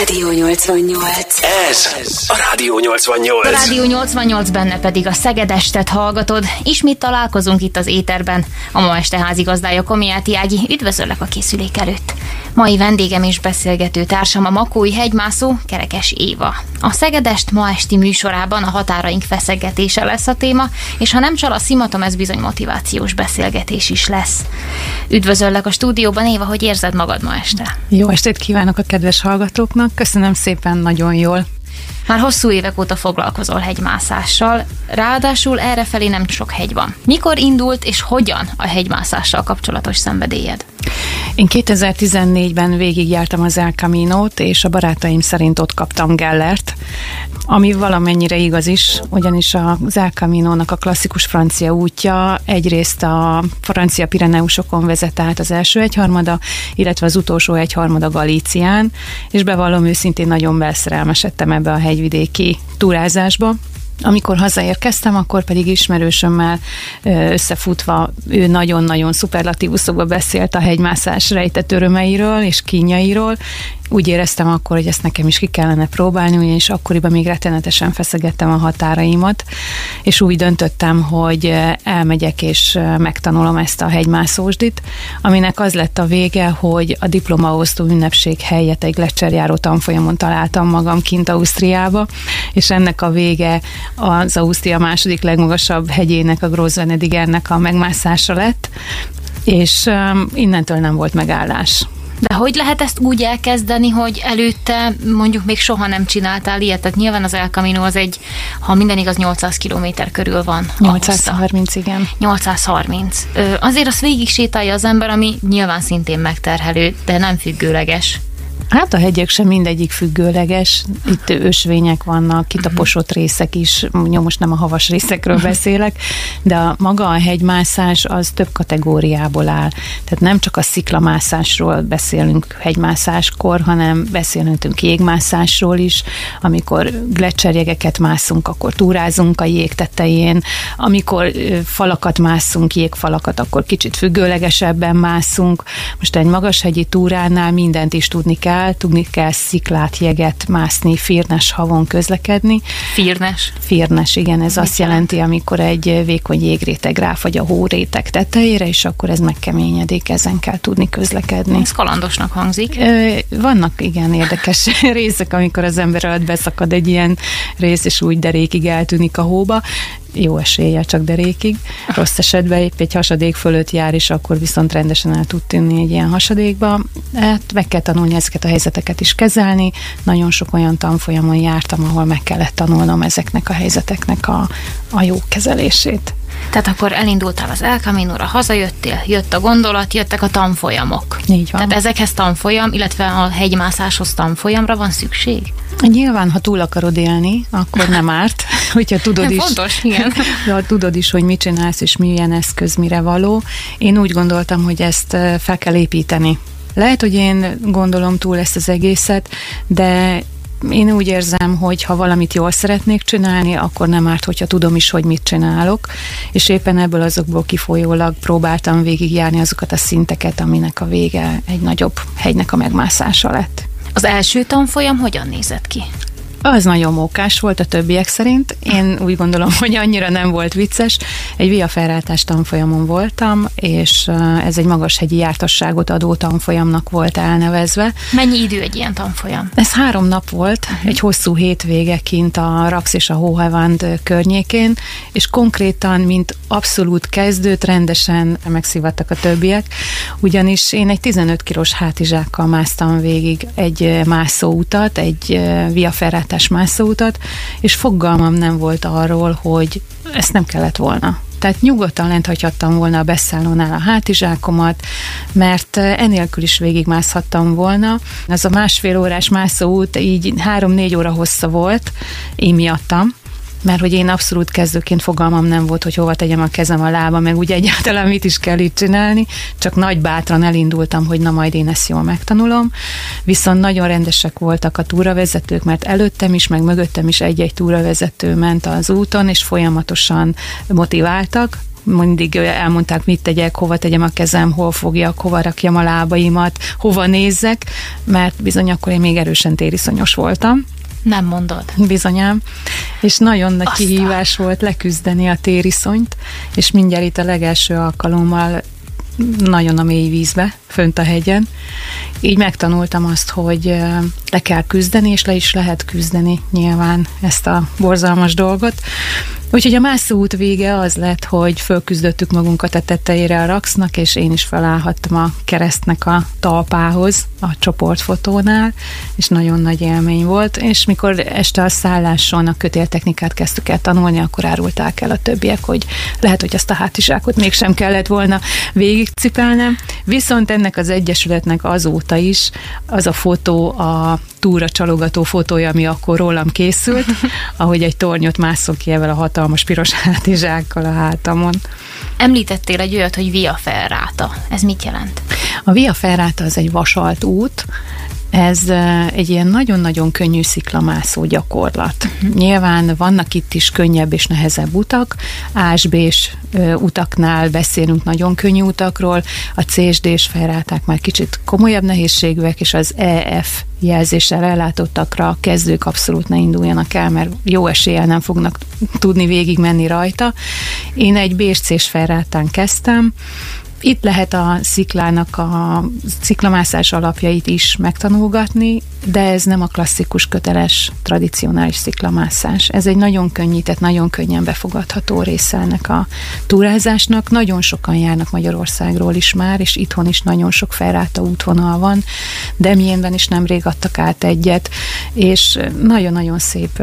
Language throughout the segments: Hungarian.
Rádió 88. Ez a Rádió 88. A Rádió 88 benne pedig a Szegedestet hallgatod. Ismét találkozunk itt az éterben. A ma este házigazdája Komiáti Ági, üdvözöllek a készülék előtt. Mai vendégem és beszélgető társam a Makói hegymászó Kerekes Éva. A Szegedest ma esti műsorában a határaink feszegetése lesz a téma, és ha nem csal a szimatom, ez bizony motivációs beszélgetés is lesz. Üdvözöllek a stúdióban, Éva, hogy érzed magad ma este? Jó estét kívánok a kedves hallgatóknak, köszönöm szépen, nagyon jól. Már hosszú évek óta foglalkozol hegymászással, ráadásul errefelé nem sok hegy van. Mikor indult és hogyan a hegymászással kapcsolatos szenvedélyed? Én 2014-ben végigjártam az El Camino-t, és a barátaim szerint ott kaptam Gellert, ami valamennyire igaz is, ugyanis az El Camino-nak a klasszikus francia útja egyrészt a francia Pireneusokon vezet át az első egyharmada, illetve az utolsó egyharmada Galícián, és bevallom őszintén nagyon belszerelmesedtem ebbe a hegyvidéki túrázásba, amikor hazaérkeztem, akkor pedig ismerősömmel összefutva ő nagyon-nagyon szuperlatívuszokba beszélt a hegymászás rejtett örömeiről és kínjairól, úgy éreztem akkor, hogy ezt nekem is ki kellene próbálni, ugyanis akkoriban még rettenetesen feszegettem a határaimat, és úgy döntöttem, hogy elmegyek és megtanulom ezt a hegymászósdit, aminek az lett a vége, hogy a diplomaosztó ünnepség helyett egy lecserjáró tanfolyamon találtam magam kint Ausztriába, és ennek a vége az Ausztria második legmagasabb hegyének, a Grossvenedigernek a megmászása lett, és innentől nem volt megállás. De hogy lehet ezt úgy elkezdeni, hogy előtte mondjuk még soha nem csináltál ilyet? Tehát nyilván az El Camino az egy, ha minden igaz, 800 km körül van. 830, igen. 830. Ö, azért azt végig sétálja az ember, ami nyilván szintén megterhelő, de nem függőleges. Hát a hegyek sem mindegyik függőleges, itt ösvények vannak, a mhm. részek is, most nem a havas részekről beszélek, de a, maga a hegymászás az több kategóriából áll. Tehát nem csak a sziklamászásról beszélünk hegymászáskor, hanem beszélünk jégmászásról is, amikor gletszerjegeket mászunk, akkor túrázunk a jég tetején, amikor falakat mászunk, jégfalakat, akkor kicsit függőlegesebben mászunk. Most egy magashegyi túránál mindent is tudni kell, kell, tudni kell sziklát, jeget mászni, firnes havon közlekedni. Firnes? Firnes, igen, ez Mit azt jelenti, amikor egy vékony jégréteg ráfagy a hóréteg tetejére, és akkor ez megkeményedik, ezen kell tudni közlekedni. Ez kalandosnak hangzik. Vannak igen érdekes részek, amikor az ember alatt beszakad egy ilyen rész, és úgy derékig eltűnik a hóba jó esélye csak derékig. Rossz esetben épp egy hasadék fölött jár, és akkor viszont rendesen el tud tűnni egy ilyen hasadékba. Hát meg kell tanulni ezeket a helyzeteket is kezelni. Nagyon sok olyan tanfolyamon jártam, ahol meg kellett tanulnom ezeknek a helyzeteknek a, a jó kezelését. Tehát akkor elindultál az El Camino-ra, hazajöttél, jött a gondolat, jöttek a tanfolyamok. Így van. Tehát ezekhez tanfolyam, illetve a hegymászáshoz tanfolyamra van szükség? Nyilván, ha túl akarod élni, akkor nem árt, hogyha tudod is. Fontos, igen. Ha tudod is, hogy mit csinálsz, és milyen eszköz mire való. Én úgy gondoltam, hogy ezt fel kell építeni. Lehet, hogy én gondolom túl ezt az egészet, de én úgy érzem, hogy ha valamit jól szeretnék csinálni, akkor nem árt, hogyha tudom is, hogy mit csinálok, és éppen ebből azokból kifolyólag próbáltam végigjárni azokat a szinteket, aminek a vége egy nagyobb hegynek a megmászása lett. Az első tanfolyam hogyan nézett ki? Az nagyon mókás volt a többiek szerint. Én úgy gondolom, hogy annyira nem volt vicces. Egy viafelrátás tanfolyamon voltam, és ez egy magas hegyi jártasságot adó tanfolyamnak volt elnevezve. Mennyi idő egy ilyen tanfolyam? Ez három nap volt, uh-huh. egy hosszú hétvége kint a Rax és a Hóhevand környékén, és konkrétan, mint abszolút kezdőt rendesen megszivattak a többiek, ugyanis én egy 15 kilós hátizsákkal másztam végig egy mászóutat, egy viaferrátás kilométeres mászóutat, és fogalmam nem volt arról, hogy ezt nem kellett volna. Tehát nyugodtan lent hagyhattam volna a beszállónál a hátizsákomat, mert enélkül is végigmászhattam volna. Ez a másfél órás mászóút így három-négy óra hossza volt, én miattam, mert hogy én abszolút kezdőként fogalmam nem volt, hogy hova tegyem a kezem a lába, meg úgy egyáltalán mit is kell itt csinálni, csak nagy bátran elindultam, hogy na majd én ezt jól megtanulom. Viszont nagyon rendesek voltak a túravezetők, mert előttem is, meg mögöttem is egy-egy túravezető ment az úton, és folyamatosan motiváltak, mindig elmondták, mit tegyek, hova tegyem a kezem, hol fogjak, hova rakjam a lábaimat, hova nézzek, mert bizony akkor én még erősen tériszonyos voltam. Nem mondod. Bizonyám. És nagyon nagy Aztán. kihívás volt leküzdeni a tériszonyt, és mindjárt itt a legelső alkalommal nagyon a mély vízbe, fönt a hegyen. Így megtanultam azt, hogy le kell küzdeni, és le is lehet küzdeni nyilván ezt a borzalmas dolgot. Úgyhogy a mászóút vége az lett, hogy fölküzdöttük magunkat a tetejére a raxnak, és én is felállhattam a keresztnek a talpához a csoportfotónál, és nagyon nagy élmény volt, és mikor este a szálláson a kötéltechnikát kezdtük el tanulni, akkor árulták el a többiek, hogy lehet, hogy azt a hátizsákot mégsem kellett volna végigcipelnem, viszont ennek az egyesületnek azóta is az a fotó a túra csalogató fotója, ami akkor rólam készült, ahogy egy tornyot mászok ki a hatalmas piros hátizsákkal a hátamon. Említettél egy olyat, hogy Via Ferrata. Ez mit jelent? A Via Ferrata az egy vasalt út, ez egy ilyen nagyon-nagyon könnyű sziklamászó gyakorlat. Uh-huh. Nyilván vannak itt is könnyebb és nehezebb utak, ásbés utaknál beszélünk nagyon könnyű utakról, a CSD-s felráták már kicsit komolyabb nehézségűek, és az EF jelzéssel ellátottakra kezdők abszolút ne induljanak el, mert jó eséllyel nem fognak tudni végigmenni rajta. Én egy BSC-s felrátán kezdtem, itt lehet a sziklának a sziklamászás alapjait is megtanulgatni, de ez nem a klasszikus, köteles, tradicionális sziklamászás. Ez egy nagyon könnyített, nagyon könnyen befogadható része ennek a túrázásnak. Nagyon sokan járnak Magyarországról is már, és itthon is nagyon sok felráta útvonal van, de milyenben is nemrég adtak át egyet, és nagyon-nagyon szép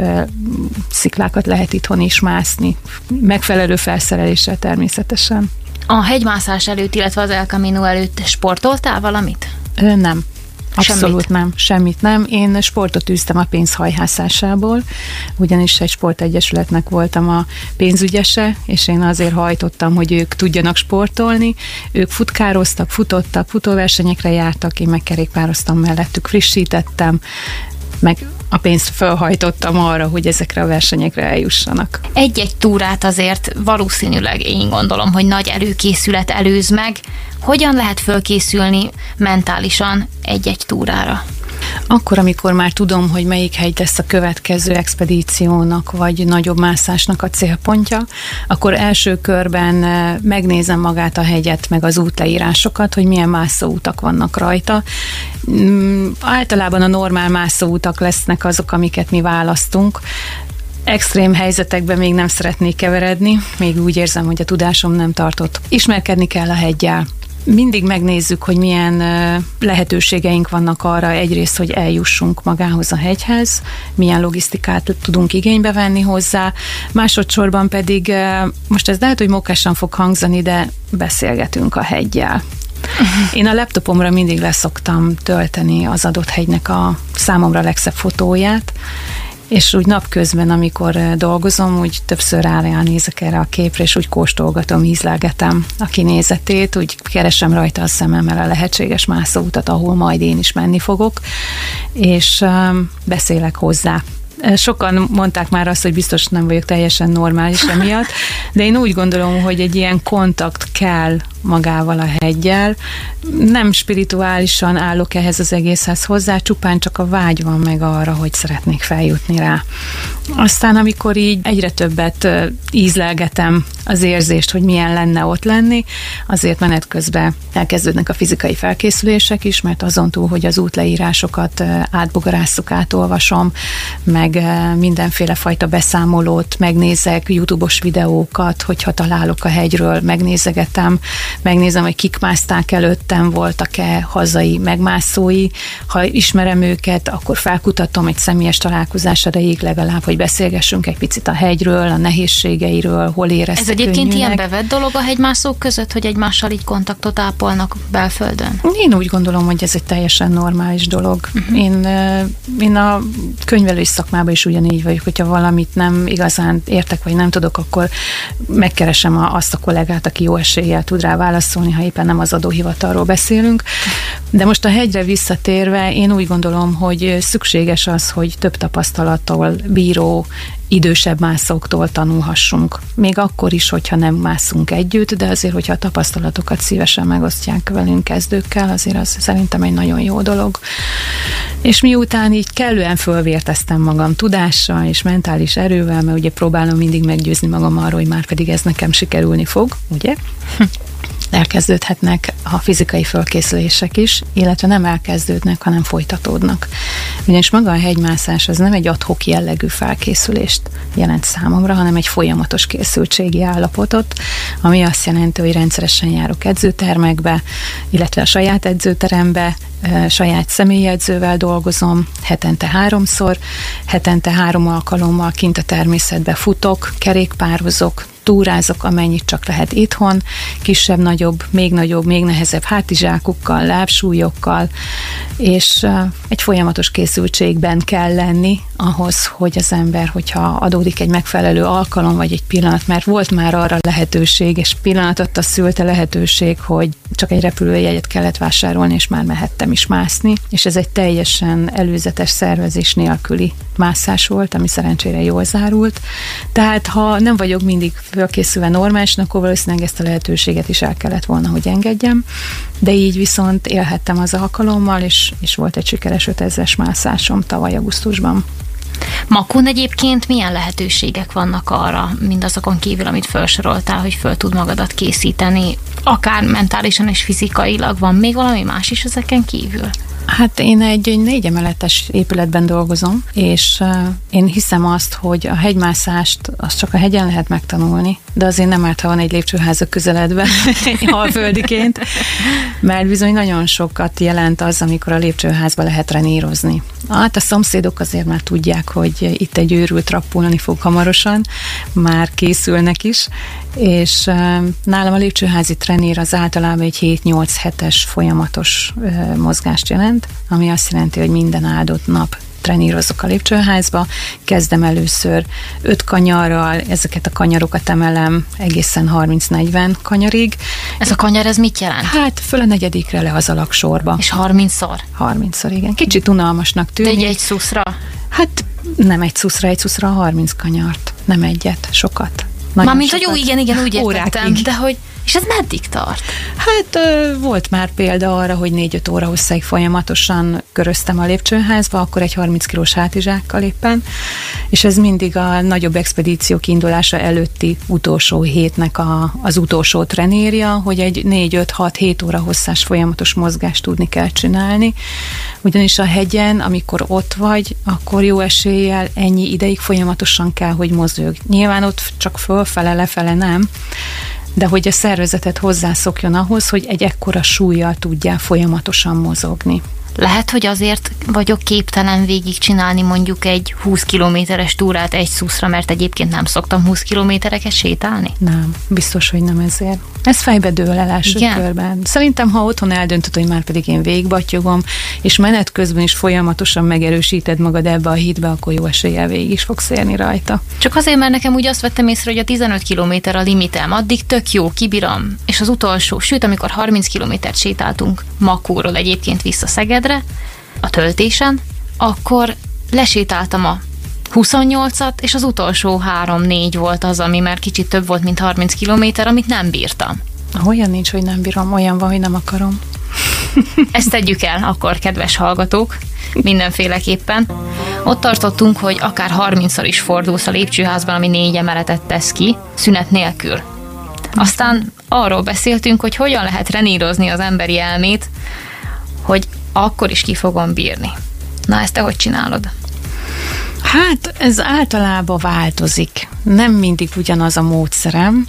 sziklákat lehet itthon is mászni, megfelelő felszereléssel természetesen. A hegymászás előtt, illetve az El Camino előtt sportoltál valamit? Ö, nem. Abszolút semmit. nem, semmit nem. Én sportot űztem a pénzhajhászásából, ugyanis egy sportegyesületnek voltam a pénzügyese, és én azért hajtottam, hogy ők tudjanak sportolni. Ők futkároztak, futottak, futóversenyekre jártak, én meg kerékpároztam mellettük, frissítettem, meg a pénzt felhajtottam arra, hogy ezekre a versenyekre eljussanak. Egy-egy túrát azért valószínűleg én gondolom, hogy nagy előkészület előz meg. Hogyan lehet fölkészülni mentálisan egy-egy túrára? Akkor, amikor már tudom, hogy melyik hegy lesz a következő expedíciónak, vagy nagyobb mászásnak a célpontja, akkor első körben eh, megnézem magát a hegyet, meg az útleírásokat, hogy milyen mászóutak vannak rajta. Mm, általában a normál mászóutak lesznek azok, amiket mi választunk, extrém helyzetekben még nem szeretnék keveredni, még úgy érzem, hogy a tudásom nem tartott. Ismerkedni kell a hegyel mindig megnézzük, hogy milyen lehetőségeink vannak arra egyrészt, hogy eljussunk magához a hegyhez, milyen logisztikát tudunk igénybe venni hozzá, másodszorban pedig, most ez lehet, hogy mokásan fog hangzani, de beszélgetünk a hegyjel. Én a laptopomra mindig leszoktam tölteni az adott hegynek a számomra legszebb fotóját, és úgy napközben, amikor dolgozom, úgy többször nézek erre a képre, és úgy kóstolgatom, ízlelgetem a kinézetét, úgy keresem rajta a szememmel a lehetséges mászóutat, ahol majd én is menni fogok, és um, beszélek hozzá. Sokan mondták már azt, hogy biztos nem vagyok teljesen normális emiatt, de én úgy gondolom, hogy egy ilyen kontakt kell magával a hegyel. Nem spirituálisan állok ehhez az egészhez hozzá, csupán csak a vágy van meg arra, hogy szeretnék feljutni rá. Aztán, amikor így egyre többet ízlelgetem az érzést, hogy milyen lenne ott lenni, azért menet közben elkezdődnek a fizikai felkészülések is, mert azon túl, hogy az útleírásokat átbogarásszuk, átolvasom, meg mindenféle fajta beszámolót megnézek, YouTube-os videókat, hogyha találok a hegyről, megnézegetem, megnézem, hogy kik mászták előttem, voltak-e hazai megmászói. Ha ismerem őket, akkor felkutatom egy személyes találkozás erejéig legalább, hogy beszélgessünk egy picit a hegyről, a nehézségeiről, hol éreztek Ez egyébként könnyűnek. ilyen bevett dolog a hegymászók között, hogy egymással így kontaktot ápolnak belföldön? Én úgy gondolom, hogy ez egy teljesen normális dolog. Uh-huh. Én, én a könyvelői szakmában is ugyanígy vagyok, hogyha valamit nem igazán értek, vagy nem tudok, akkor megkeresem azt a kollégát, aki jó eséllyel tud rá válaszolni, ha éppen nem az adóhivatalról beszélünk. De most a hegyre visszatérve, én úgy gondolom, hogy szükséges az, hogy több tapasztalattól bíró idősebb mászóktól tanulhassunk. Még akkor is, hogyha nem mászunk együtt, de azért, hogyha a tapasztalatokat szívesen megosztják velünk kezdőkkel, azért az szerintem egy nagyon jó dolog. És miután így kellően fölvérteztem magam tudással és mentális erővel, mert ugye próbálom mindig meggyőzni magam arról, hogy már pedig ez nekem sikerülni fog, ugye? elkezdődhetnek a fizikai fölkészülések is, illetve nem elkezdődnek, hanem folytatódnak. Ugyanis maga a hegymászás az nem egy adhok jellegű felkészülést jelent számomra, hanem egy folyamatos készültségi állapotot, ami azt jelenti, hogy rendszeresen járok edzőtermekbe, illetve a saját edzőterembe, saját személyedzővel dolgozom, hetente háromszor, hetente három alkalommal kint a természetbe futok, kerékpározok, túrázok, amennyit csak lehet itthon, kisebb, nagyobb, még nagyobb, még nehezebb hátizsákokkal, lábsúlyokkal, és egy folyamatos készültségben kell lenni ahhoz, hogy az ember, hogyha adódik egy megfelelő alkalom, vagy egy pillanat, mert volt már arra lehetőség, és pillanatot a szülte lehetőség, hogy csak egy repülőjegyet kellett vásárolni, és már mehettem is mászni, és ez egy teljesen előzetes szervezés nélküli mászás volt, ami szerencsére jól zárult. Tehát ha nem vagyok mindig fölkészülve normálisan, akkor valószínűleg ezt a lehetőséget is el kellett volna, hogy engedjem, de így viszont élhettem az alkalommal, és, és volt egy sikeres 5000-es mászásom tavaly augusztusban. Makun egyébként milyen lehetőségek vannak arra, mindazokon kívül, amit felsoroltál, hogy föl tud magadat készíteni, akár mentálisan és fizikailag? Van még valami más is ezeken kívül? Hát én egy négy emeletes épületben dolgozom, és én hiszem azt, hogy a hegymászást azt csak a hegyen lehet megtanulni, de azért nem árt, ha van egy lépcsőház a közeledben, alföldiként, mert bizony nagyon sokat jelent az, amikor a lépcsőházba lehet trenírozni. Hát a szomszédok azért már tudják, hogy itt egy őrült rappulni fog hamarosan, már készülnek is, és nálam a lépcsőházi trenír az általában egy 7-8 hetes folyamatos mozgást jelent, ami azt jelenti, hogy minden áldott nap trenírozok a lépcsőházba, kezdem először öt kanyarral, ezeket a kanyarokat emelem egészen 30-40 kanyarig. Ez a kanyar, ez mit jelent? Hát föl a negyedikre le az alaksorba. És 30-szor? 30-szor, igen. Kicsit unalmasnak tűnik. De egy, egy szuszra? Hát nem egy szuszra, egy szuszra 30 kanyart. Nem egyet, sokat. Mármint, hogy jó, igen, igen, úgy értettem, de hogy és ez meddig tart? Hát volt már példa arra, hogy 4-5 óra hosszáig folyamatosan köröztem a lépcsőházba, akkor egy 30 kilós hátizsákkal éppen, és ez mindig a nagyobb expedíciók indulása előtti utolsó hétnek a, az utolsó trenérja, hogy egy 4-5-6-7 óra hosszás folyamatos mozgást tudni kell csinálni, ugyanis a hegyen, amikor ott vagy, akkor jó eséllyel ennyi ideig folyamatosan kell, hogy mozog. Nyilván ott csak fölfele, lefele nem, de hogy a szervezetet hozzászokjon ahhoz, hogy egy ekkora súlyjal tudjál folyamatosan mozogni. Lehet, hogy azért vagyok képtelen végigcsinálni mondjuk egy 20 kilométeres túrát egy szuszra, mert egyébként nem szoktam 20 kilométereket sétálni? Nem, biztos, hogy nem ezért. Ez fejbe dől el első Igen? körben. Szerintem, ha otthon eldöntöd, hogy már pedig én végigbatyogom, és menet közben is folyamatosan megerősíted magad ebbe a hitbe, akkor jó eséllyel végig is fogsz érni rajta. Csak azért, mert nekem úgy azt vettem észre, hogy a 15 km a limitem, addig tök jó, kibírom. És az utolsó, sőt, amikor 30 kilométert sétáltunk Makóról egyébként vissza Szegedre, a töltésen, akkor lesétáltam a 28-at, és az utolsó 3-4 volt az, ami már kicsit több volt, mint 30 kilométer, amit nem bírtam. Olyan nincs, hogy nem bírom, olyan van, hogy nem akarom. Ezt tegyük el akkor, kedves hallgatók, mindenféleképpen. Ott tartottunk, hogy akár 30-szor is fordulsz a lépcsőházban, ami négy emeletet tesz ki, szünet nélkül. Aztán arról beszéltünk, hogy hogyan lehet trenírozni az emberi elmét, hogy akkor is ki fogom bírni. Na, ezt te hogy csinálod? Hát ez általában változik, nem mindig ugyanaz a módszerem.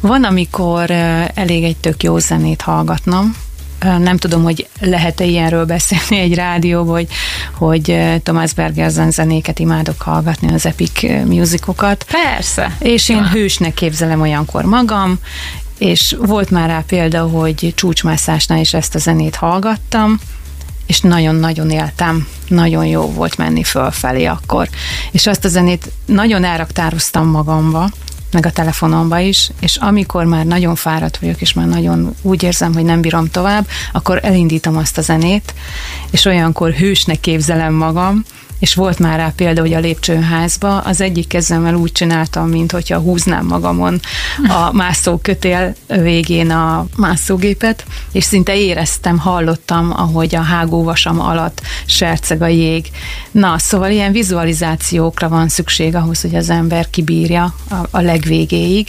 Van, amikor elég egy tök jó zenét hallgatnom, nem tudom, hogy lehet-e ilyenről beszélni egy rádióban, hogy, hogy Thomas Bergersen zenéket imádok hallgatni, az epic musicokat. Persze. És én hősnek képzelem olyankor magam, és volt már rá példa, hogy csúcsmászásnál is ezt a zenét hallgattam, és nagyon-nagyon éltem, nagyon jó volt menni fölfelé akkor. És azt a zenét nagyon elraktároztam magamba, meg a telefonomba is, és amikor már nagyon fáradt vagyok, és már nagyon úgy érzem, hogy nem bírom tovább, akkor elindítom azt a zenét, és olyankor hősnek képzelem magam, és volt már rá példa, hogy a lépcsőházba az egyik kezemmel úgy csináltam, mint hogyha húznám magamon a mászókötél végén a mászógépet, és szinte éreztem, hallottam, ahogy a hágóvasam alatt serceg a jég. Na, szóval ilyen vizualizációkra van szükség ahhoz, hogy az ember kibírja a, a legvégéig,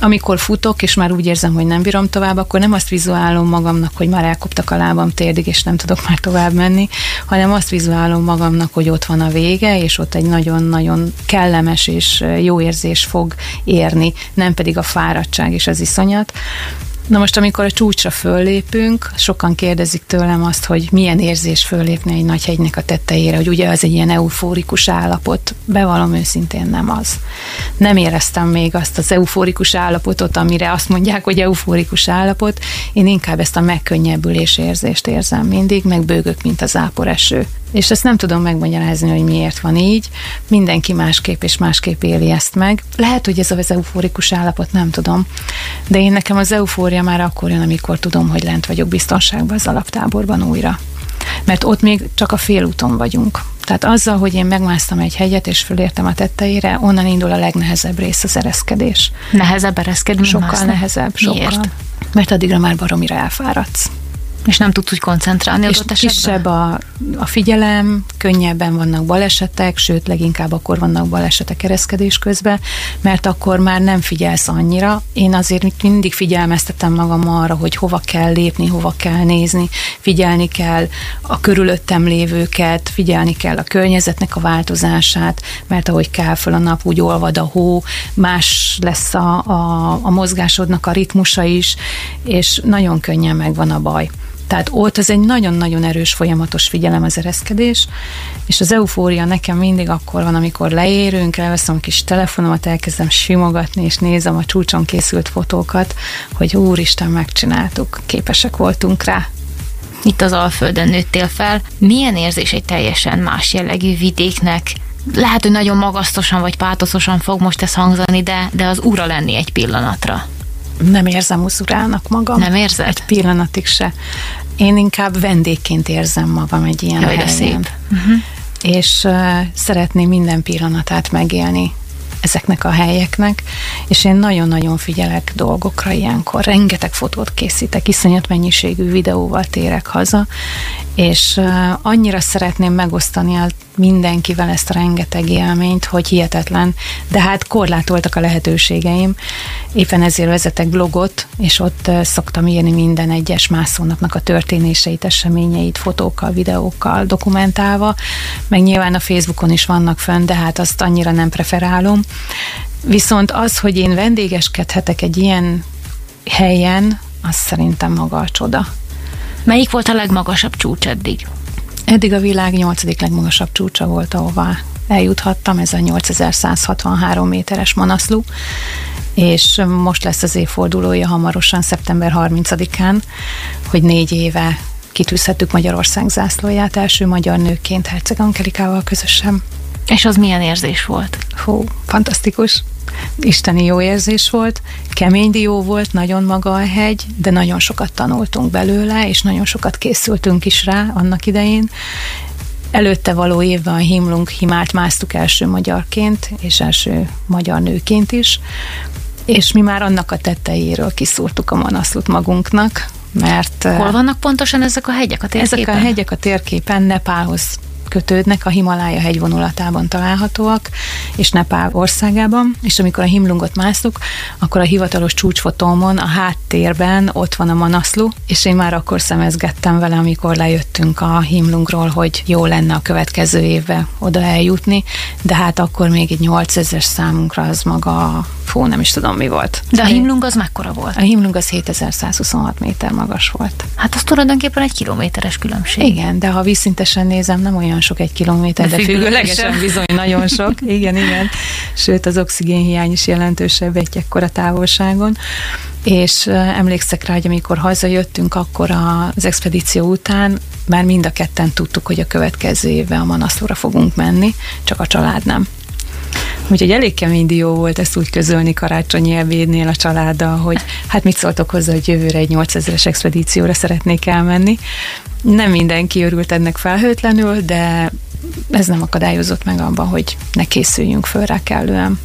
amikor futok, és már úgy érzem, hogy nem bírom tovább, akkor nem azt vizuálom magamnak, hogy már elkoptak a lábam térdig, és nem tudok már tovább menni, hanem azt vizuálom magamnak, hogy ott van a vége, és ott egy nagyon-nagyon kellemes és jó érzés fog érni, nem pedig a fáradtság és az iszonyat. Na most, amikor a csúcsra föllépünk, sokan kérdezik tőlem azt, hogy milyen érzés föllépni egy nagy hegynek a tetejére, hogy ugye az egy ilyen eufórikus állapot. Bevallom őszintén nem az. Nem éreztem még azt az eufórikus állapotot, amire azt mondják, hogy eufórikus állapot. Én inkább ezt a megkönnyebbülés érzést érzem mindig, meg bőgök, mint az áporeső. És ezt nem tudom megmagyarázni, hogy miért van így. Mindenki másképp és másképp éli ezt meg. Lehet, hogy ez az eufórikus állapot, nem tudom. De én nekem az eufória már akkor jön, amikor tudom, hogy lent vagyok biztonságban az alaptáborban újra. Mert ott még csak a félúton vagyunk. Tehát azzal, hogy én megmásztam egy hegyet, és fölértem a tetteire, onnan indul a legnehezebb rész az ereszkedés. Nehezebb ereszkedni? Sokkal mászni. nehezebb, sokkal. Miért? Mert addigra már baromira elfáradsz. És nem tudsz úgy koncentrálni és kisebb a, a figyelem, könnyebben vannak balesetek, sőt, leginkább akkor vannak balesetek kereszkedés közben, mert akkor már nem figyelsz annyira. Én azért mindig figyelmeztetem magam arra, hogy hova kell lépni, hova kell nézni, figyelni kell a körülöttem lévőket, figyelni kell a környezetnek a változását, mert ahogy kell föl a nap, úgy olvad a hó, más lesz a, a, a mozgásodnak a ritmusa is, és nagyon könnyen megvan a baj. Tehát ott az egy nagyon-nagyon erős folyamatos figyelem az ereszkedés, és az eufória nekem mindig akkor van, amikor leérünk, elveszem a kis telefonomat, elkezdem simogatni, és nézem a csúcson készült fotókat, hogy úristen, megcsináltuk, képesek voltunk rá. Itt az Alföldön nőttél fel. Milyen érzés egy teljesen más jellegű vidéknek? Lehet, hogy nagyon magasztosan vagy pátoszosan fog most ez hangzani, de, de az ura lenni egy pillanatra nem érzem uszurának magam. Nem érzed? Egy pillanatig se. Én inkább vendégként érzem magam egy ilyen Jaj, helyen. szép. Uh-huh. És uh, szeretném minden pillanatát megélni ezeknek a helyeknek, és én nagyon-nagyon figyelek dolgokra ilyenkor. Rengeteg fotót készítek, iszonyat mennyiségű videóval térek haza, és annyira szeretném megosztani a mindenkivel ezt a rengeteg élményt, hogy hihetetlen, de hát korlátoltak a lehetőségeim. Éppen ezért vezetek blogot, és ott szoktam írni minden egyes mászónapnak a történéseit, eseményeit, fotókkal, videókkal dokumentálva, meg nyilván a Facebookon is vannak fönn, de hát azt annyira nem preferálom. Viszont az, hogy én vendégeskedhetek egy ilyen helyen, az szerintem maga a csoda. Melyik volt a legmagasabb csúcs eddig? Eddig a világ nyolcadik legmagasabb csúcsa volt, ahová eljuthattam, ez a 8163 méteres Manaszlú, és most lesz az évfordulója hamarosan, szeptember 30-án, hogy négy éve kitűzhettük Magyarország zászlóját első magyar nőként Herceg Angelikával közösen. És az milyen érzés volt? Hú, fantasztikus isteni jó érzés volt, kemény dió volt, nagyon maga a hegy, de nagyon sokat tanultunk belőle, és nagyon sokat készültünk is rá annak idején. Előtte való évben a Himlunk Himált másztuk első magyarként, és első magyar nőként is, és mi már annak a tetejéről kiszúrtuk a manaszlut magunknak, mert... Hol vannak pontosan ezek a hegyek a térképen? Ezek a hegyek a térképen Nepálhoz kötődnek, a Himalája hegyvonulatában találhatóak, és Nepál országában, és amikor a himlungot másztuk, akkor a hivatalos csúcsfotómon a háttérben ott van a Manaszlu, és én már akkor szemezgettem vele, amikor lejöttünk a himlungról, hogy jó lenne a következő évbe oda eljutni, de hát akkor még egy 8000 számunkra az maga, fú, nem is tudom mi volt. De a himlung az mekkora volt? A himlung az 7126 méter magas volt. Hát az tulajdonképpen egy kilométeres különbség. Igen, de ha vízszintesen nézem, nem olyan sok egy kilométer, de, de függőlegesen bizony nagyon sok. Igen, igen. Sőt, az oxigénhiány is jelentősebb egy ekkora távolságon. És emlékszek rá, hogy amikor hazajöttünk, akkor az expedíció után már mind a ketten tudtuk, hogy a következő évben a Manaszlóra fogunk menni, csak a család nem. Úgyhogy elég kemény dió volt ezt úgy közölni karácsonyi ebédnél a családdal, hogy hát mit szóltok hozzá, hogy jövőre egy 8000-es expedícióra szeretnék elmenni. Nem mindenki örült ennek felhőtlenül, de ez nem akadályozott meg abban, hogy ne készüljünk föl rá kellően.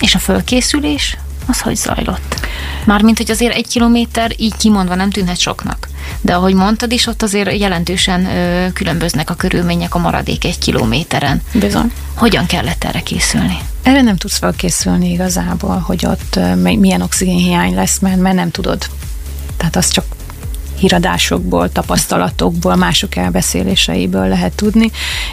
És a fölkészülés? Az hogy zajlott? Mármint, hogy azért egy kilométer így kimondva nem tűnhet soknak. De ahogy mondtad is, ott azért jelentősen ö, különböznek a körülmények a maradék egy kilométeren. Bizony. Hogyan kellett erre készülni? Erre nem tudsz felkészülni igazából, hogy ott milyen oxigénhiány lesz, mert, mert nem tudod. Tehát az csak híradásokból, tapasztalatokból, mások elbeszéléseiből lehet tudni.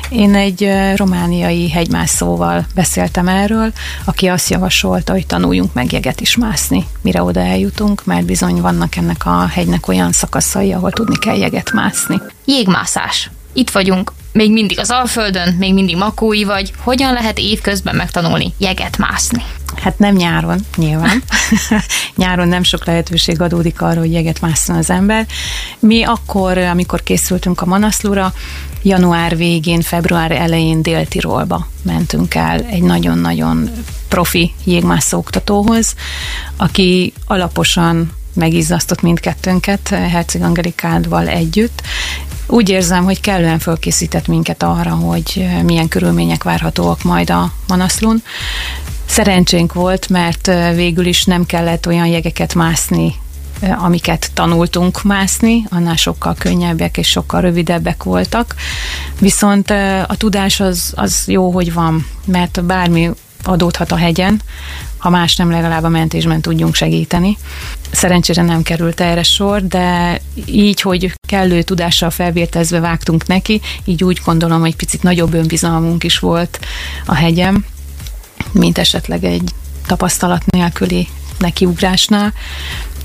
Én egy romániai hegymászóval beszéltem erről, aki azt javasolta, hogy tanuljunk meg jeget is mászni, mire oda eljutunk, mert bizony vannak ennek a hegynek olyan szakaszai, ahol tudni kell jeget mászni. Jégmászás. Itt vagyunk, még mindig az Alföldön, még mindig makói vagy. Hogyan lehet évközben megtanulni jeget mászni? Hát nem nyáron, nyilván. nyáron nem sok lehetőség adódik arra, hogy jeget másszon az ember. Mi akkor, amikor készültünk a Manaszlóra, január végén, február elején Dél-Tirolba mentünk el egy nagyon-nagyon profi jégmászó oktatóhoz, aki alaposan megizzasztott mindkettőnket Herceg Angelikádval együtt, úgy érzem, hogy kellően fölkészített minket arra, hogy milyen körülmények várhatóak majd a Manaszlun. Szerencsénk volt, mert végül is nem kellett olyan jegeket mászni, amiket tanultunk mászni, annál sokkal könnyebbek és sokkal rövidebbek voltak. Viszont a tudás az, az jó, hogy van, mert bármi adódhat a hegyen, ha más nem, legalább a mentésben tudjunk segíteni. Szerencsére nem került erre sor, de így, hogy kellő tudással felvértezve vágtunk neki, így úgy gondolom, hogy picit nagyobb önbizalmunk is volt a hegyem, mint esetleg egy tapasztalat nélküli nekiugrásnál,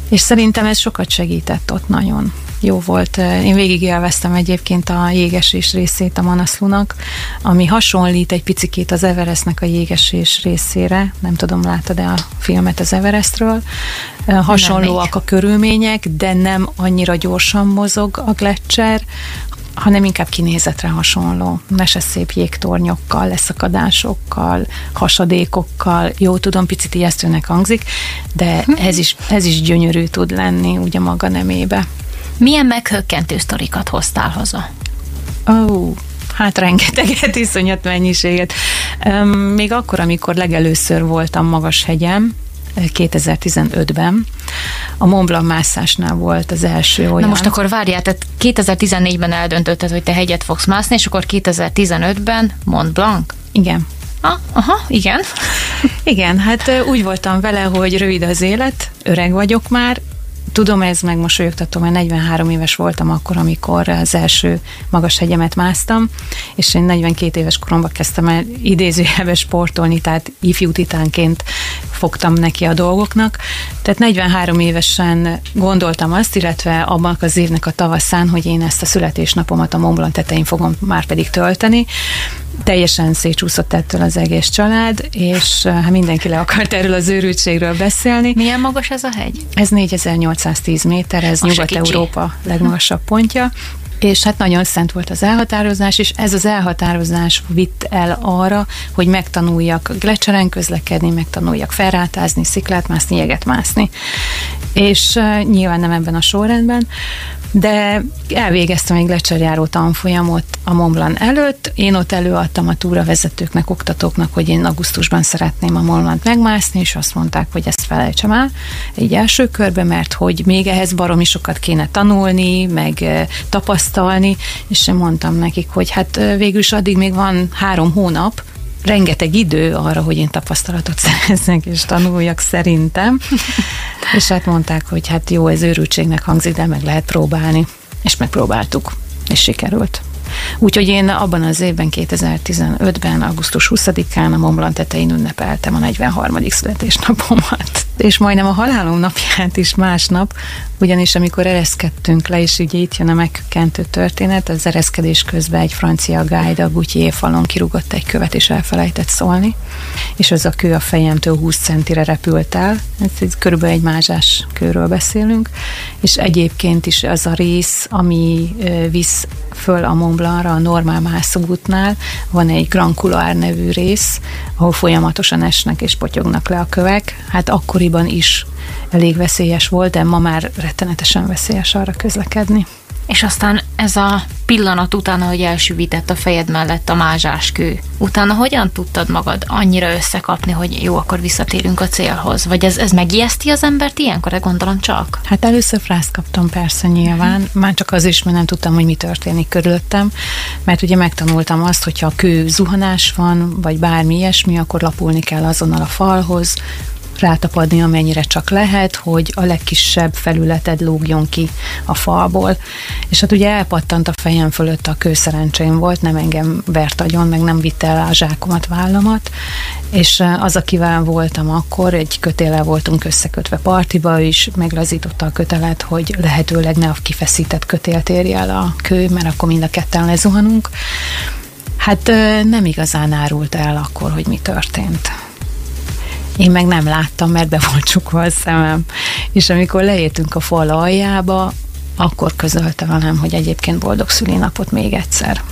és szerintem ez sokat segített ott nagyon jó volt. Én végig élveztem egyébként a jégesés részét a Manaszlunak, ami hasonlít egy picikét az Everestnek a jégesés részére. Nem tudom, láttad-e a filmet az Everestről. Hasonlóak a körülmények, de nem annyira gyorsan mozog a gletszer, hanem inkább kinézetre hasonló. szép jégtornyokkal, leszakadásokkal, hasadékokkal. Jó, tudom, picit ijesztőnek hangzik, de ez is, ez is gyönyörű tud lenni ugye maga nemébe. Milyen meghökkentő sztorikat hoztál haza? Ó, oh, hát rengeteget, iszonyat mennyiséget. Még akkor, amikor legelőször voltam magas hegyem, 2015-ben. A Mont Blanc mászásnál volt az első olyan. Na most akkor várjál, tehát 2014-ben eldöntötted, hogy te hegyet fogsz mászni, és akkor 2015-ben Mont Blanc? Igen. Ah, aha, igen. Igen, hát úgy voltam vele, hogy rövid az élet, öreg vagyok már, Tudom, ez megmosolyogtató, mert 43 éves voltam akkor, amikor az első magas hegyemet másztam, és én 42 éves koromban kezdtem el idézőjelbe sportolni, tehát ifjú titánként fogtam neki a dolgoknak. Tehát 43 évesen gondoltam azt, illetve abban az évnek a tavaszán, hogy én ezt a születésnapomat a Mont Blanc tetején fogom már pedig tölteni. Teljesen szétsúszott ettől az egész család, és hát mindenki le akart erről az őrültségről beszélni. Milyen magas ez a hegy? Ez 4810 méter, ez Nyugat-Európa legmagasabb pontja és hát nagyon szent volt az elhatározás, és ez az elhatározás vitt el arra, hogy megtanuljak glecseren közlekedni, megtanuljak felrátázni, sziklát mászni, jeget mászni. És nyilván nem ebben a sorrendben, de elvégeztem egy lecserjáró tanfolyamot a Mont Blanc előtt. Én ott előadtam a túravezetőknek, oktatóknak, hogy én augusztusban szeretném a Mont Blanc megmászni, és azt mondták, hogy ezt felejtsem el egy első körbe, mert hogy még ehhez baromi sokat kéne tanulni, meg tapasztalni, tapasztalni, és én mondtam nekik, hogy hát végül is addig még van három hónap, rengeteg idő arra, hogy én tapasztalatot szerezzek és tanuljak szerintem. és hát mondták, hogy hát jó, ez őrültségnek hangzik, de meg lehet próbálni. És megpróbáltuk, és sikerült. Úgyhogy én abban az évben, 2015-ben, augusztus 20-án a Montblanc tetején ünnepeltem a 43. születésnapomat. És majdnem a halálom napját is másnap, ugyanis amikor ereszkedtünk le, és ugye itt jön a megkentő történet, az ereszkedés közben egy francia guide a Gutyi falon kirúgott egy követ, és elfelejtett szólni, és az a kő a fejemtől 20 centire repült el, ez körülbelül egy mázsás kőről beszélünk, és egyébként is az a rész, ami visz föl a Mont Blancra, a normál mászóútnál van egy Grand Couloir nevű rész, ahol folyamatosan esnek és potyognak le a kövek. Hát akkoriban is elég veszélyes volt, de ma már rettenetesen veszélyes arra közlekedni. És aztán ez a pillanat utána, hogy elsüvített a fejed mellett a mázsáskő, utána hogyan tudtad magad annyira összekapni, hogy jó, akkor visszatérünk a célhoz? Vagy ez, ez megijeszti az embert ilyenkor, gondolom csak? Hát először frászt kaptam persze nyilván, hmm. már csak az is, mert nem tudtam, hogy mi történik körülöttem, mert ugye megtanultam azt, hogyha a kő zuhanás van, vagy bármi ilyesmi, akkor lapulni kell azonnal a falhoz, rátapadni, amennyire csak lehet, hogy a legkisebb felületed lógjon ki a falból. És hát ugye elpattant a fejem fölött a kőszerencsém volt, nem engem vert agyon, meg nem vitte el a zsákomat, vállamat, és az, akivel voltam akkor, egy kötéllel voltunk összekötve partiba, is meglazította a kötelet, hogy lehetőleg ne a kifeszített kötélt érje el a kő, mert akkor mind a ketten lezuhanunk. Hát nem igazán árult el akkor, hogy mi történt. Én meg nem láttam, mert be volt csukva a szemem. És amikor leértünk a fal aljába, akkor közölte velem, hogy egyébként boldog szülinapot még egyszer.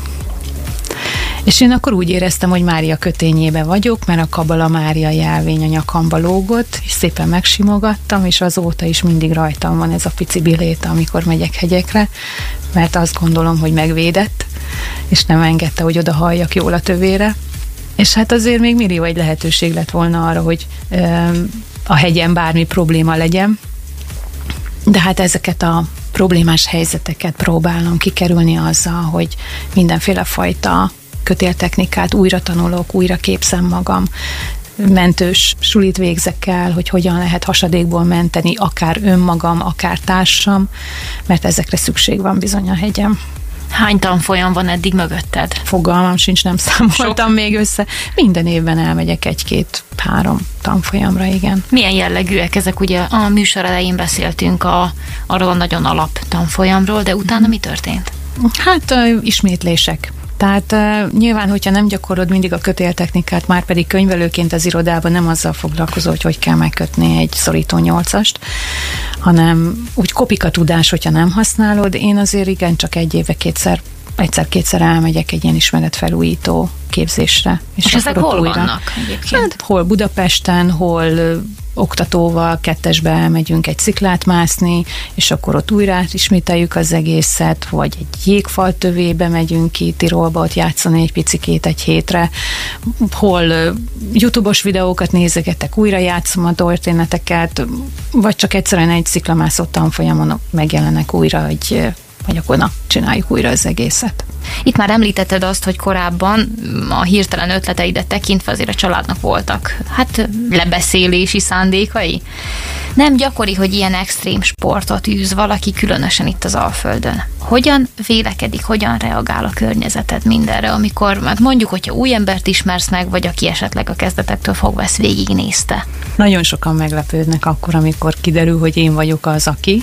És én akkor úgy éreztem, hogy Mária kötényébe vagyok, mert a Kabala Mária jelvény a nyakamba lógott, és szépen megsimogattam, és azóta is mindig rajtam van ez a pici biléta, amikor megyek hegyekre, mert azt gondolom, hogy megvédett, és nem engedte, hogy oda halljak jól a tövére. És hát azért még millió egy lehetőség lett volna arra, hogy a hegyen bármi probléma legyen, de hát ezeket a problémás helyzeteket próbálom kikerülni azzal, hogy mindenféle fajta kötéltechnikát újra tanulok, újra képzem magam, mentős sulit végzek el, hogy hogyan lehet hasadékból menteni akár önmagam, akár társam, mert ezekre szükség van bizony a hegyem. Hány tanfolyam van eddig mögötted? Fogalmam sincs, nem számoltam Sok. még össze. Minden évben elmegyek egy-két, három tanfolyamra, igen. Milyen jellegűek ezek? Ugye a műsor elején beszéltünk a, arról a nagyon alap tanfolyamról, de utána mi történt? Hát ismétlések tehát uh, nyilván, hogyha nem gyakorod mindig a kötéltechnikát, már pedig könyvelőként az irodában nem azzal foglalkozol, hogy hogy kell megkötni egy szorító nyolcast, hanem úgy kopik a tudás, hogyha nem használod. Én azért igen, csak egy éve kétszer egyszer-kétszer elmegyek egy ilyen ismeretfelújító képzésre. És, és ezek hol újra. vannak egyébként? Hát, hol Budapesten, hol oktatóval kettesbe elmegyünk egy sziklát mászni, és akkor ott újra ismételjük az egészet, vagy egy jégfal tövébe megyünk ki Tirolba, ott játszani egy picikét egy hétre, hol YouTube-os videókat nézegetek, újra játszom a történeteket, vagy csak egyszerűen egy sziklamászó tanfolyamon megjelenek újra egy vagy akkor na, csináljuk újra az egészet. Itt már említetted azt, hogy korábban a hirtelen ötleteidet tekintve azért a családnak voltak, hát lebeszélési szándékai. Nem gyakori, hogy ilyen extrém sportot űz valaki, különösen itt az Alföldön. Hogyan vélekedik, hogyan reagál a környezeted mindenre, amikor, mert mondjuk, hogyha új embert ismersz meg, vagy aki esetleg a kezdetektől fogva ezt végignézte? Nagyon sokan meglepődnek akkor, amikor kiderül, hogy én vagyok az, aki,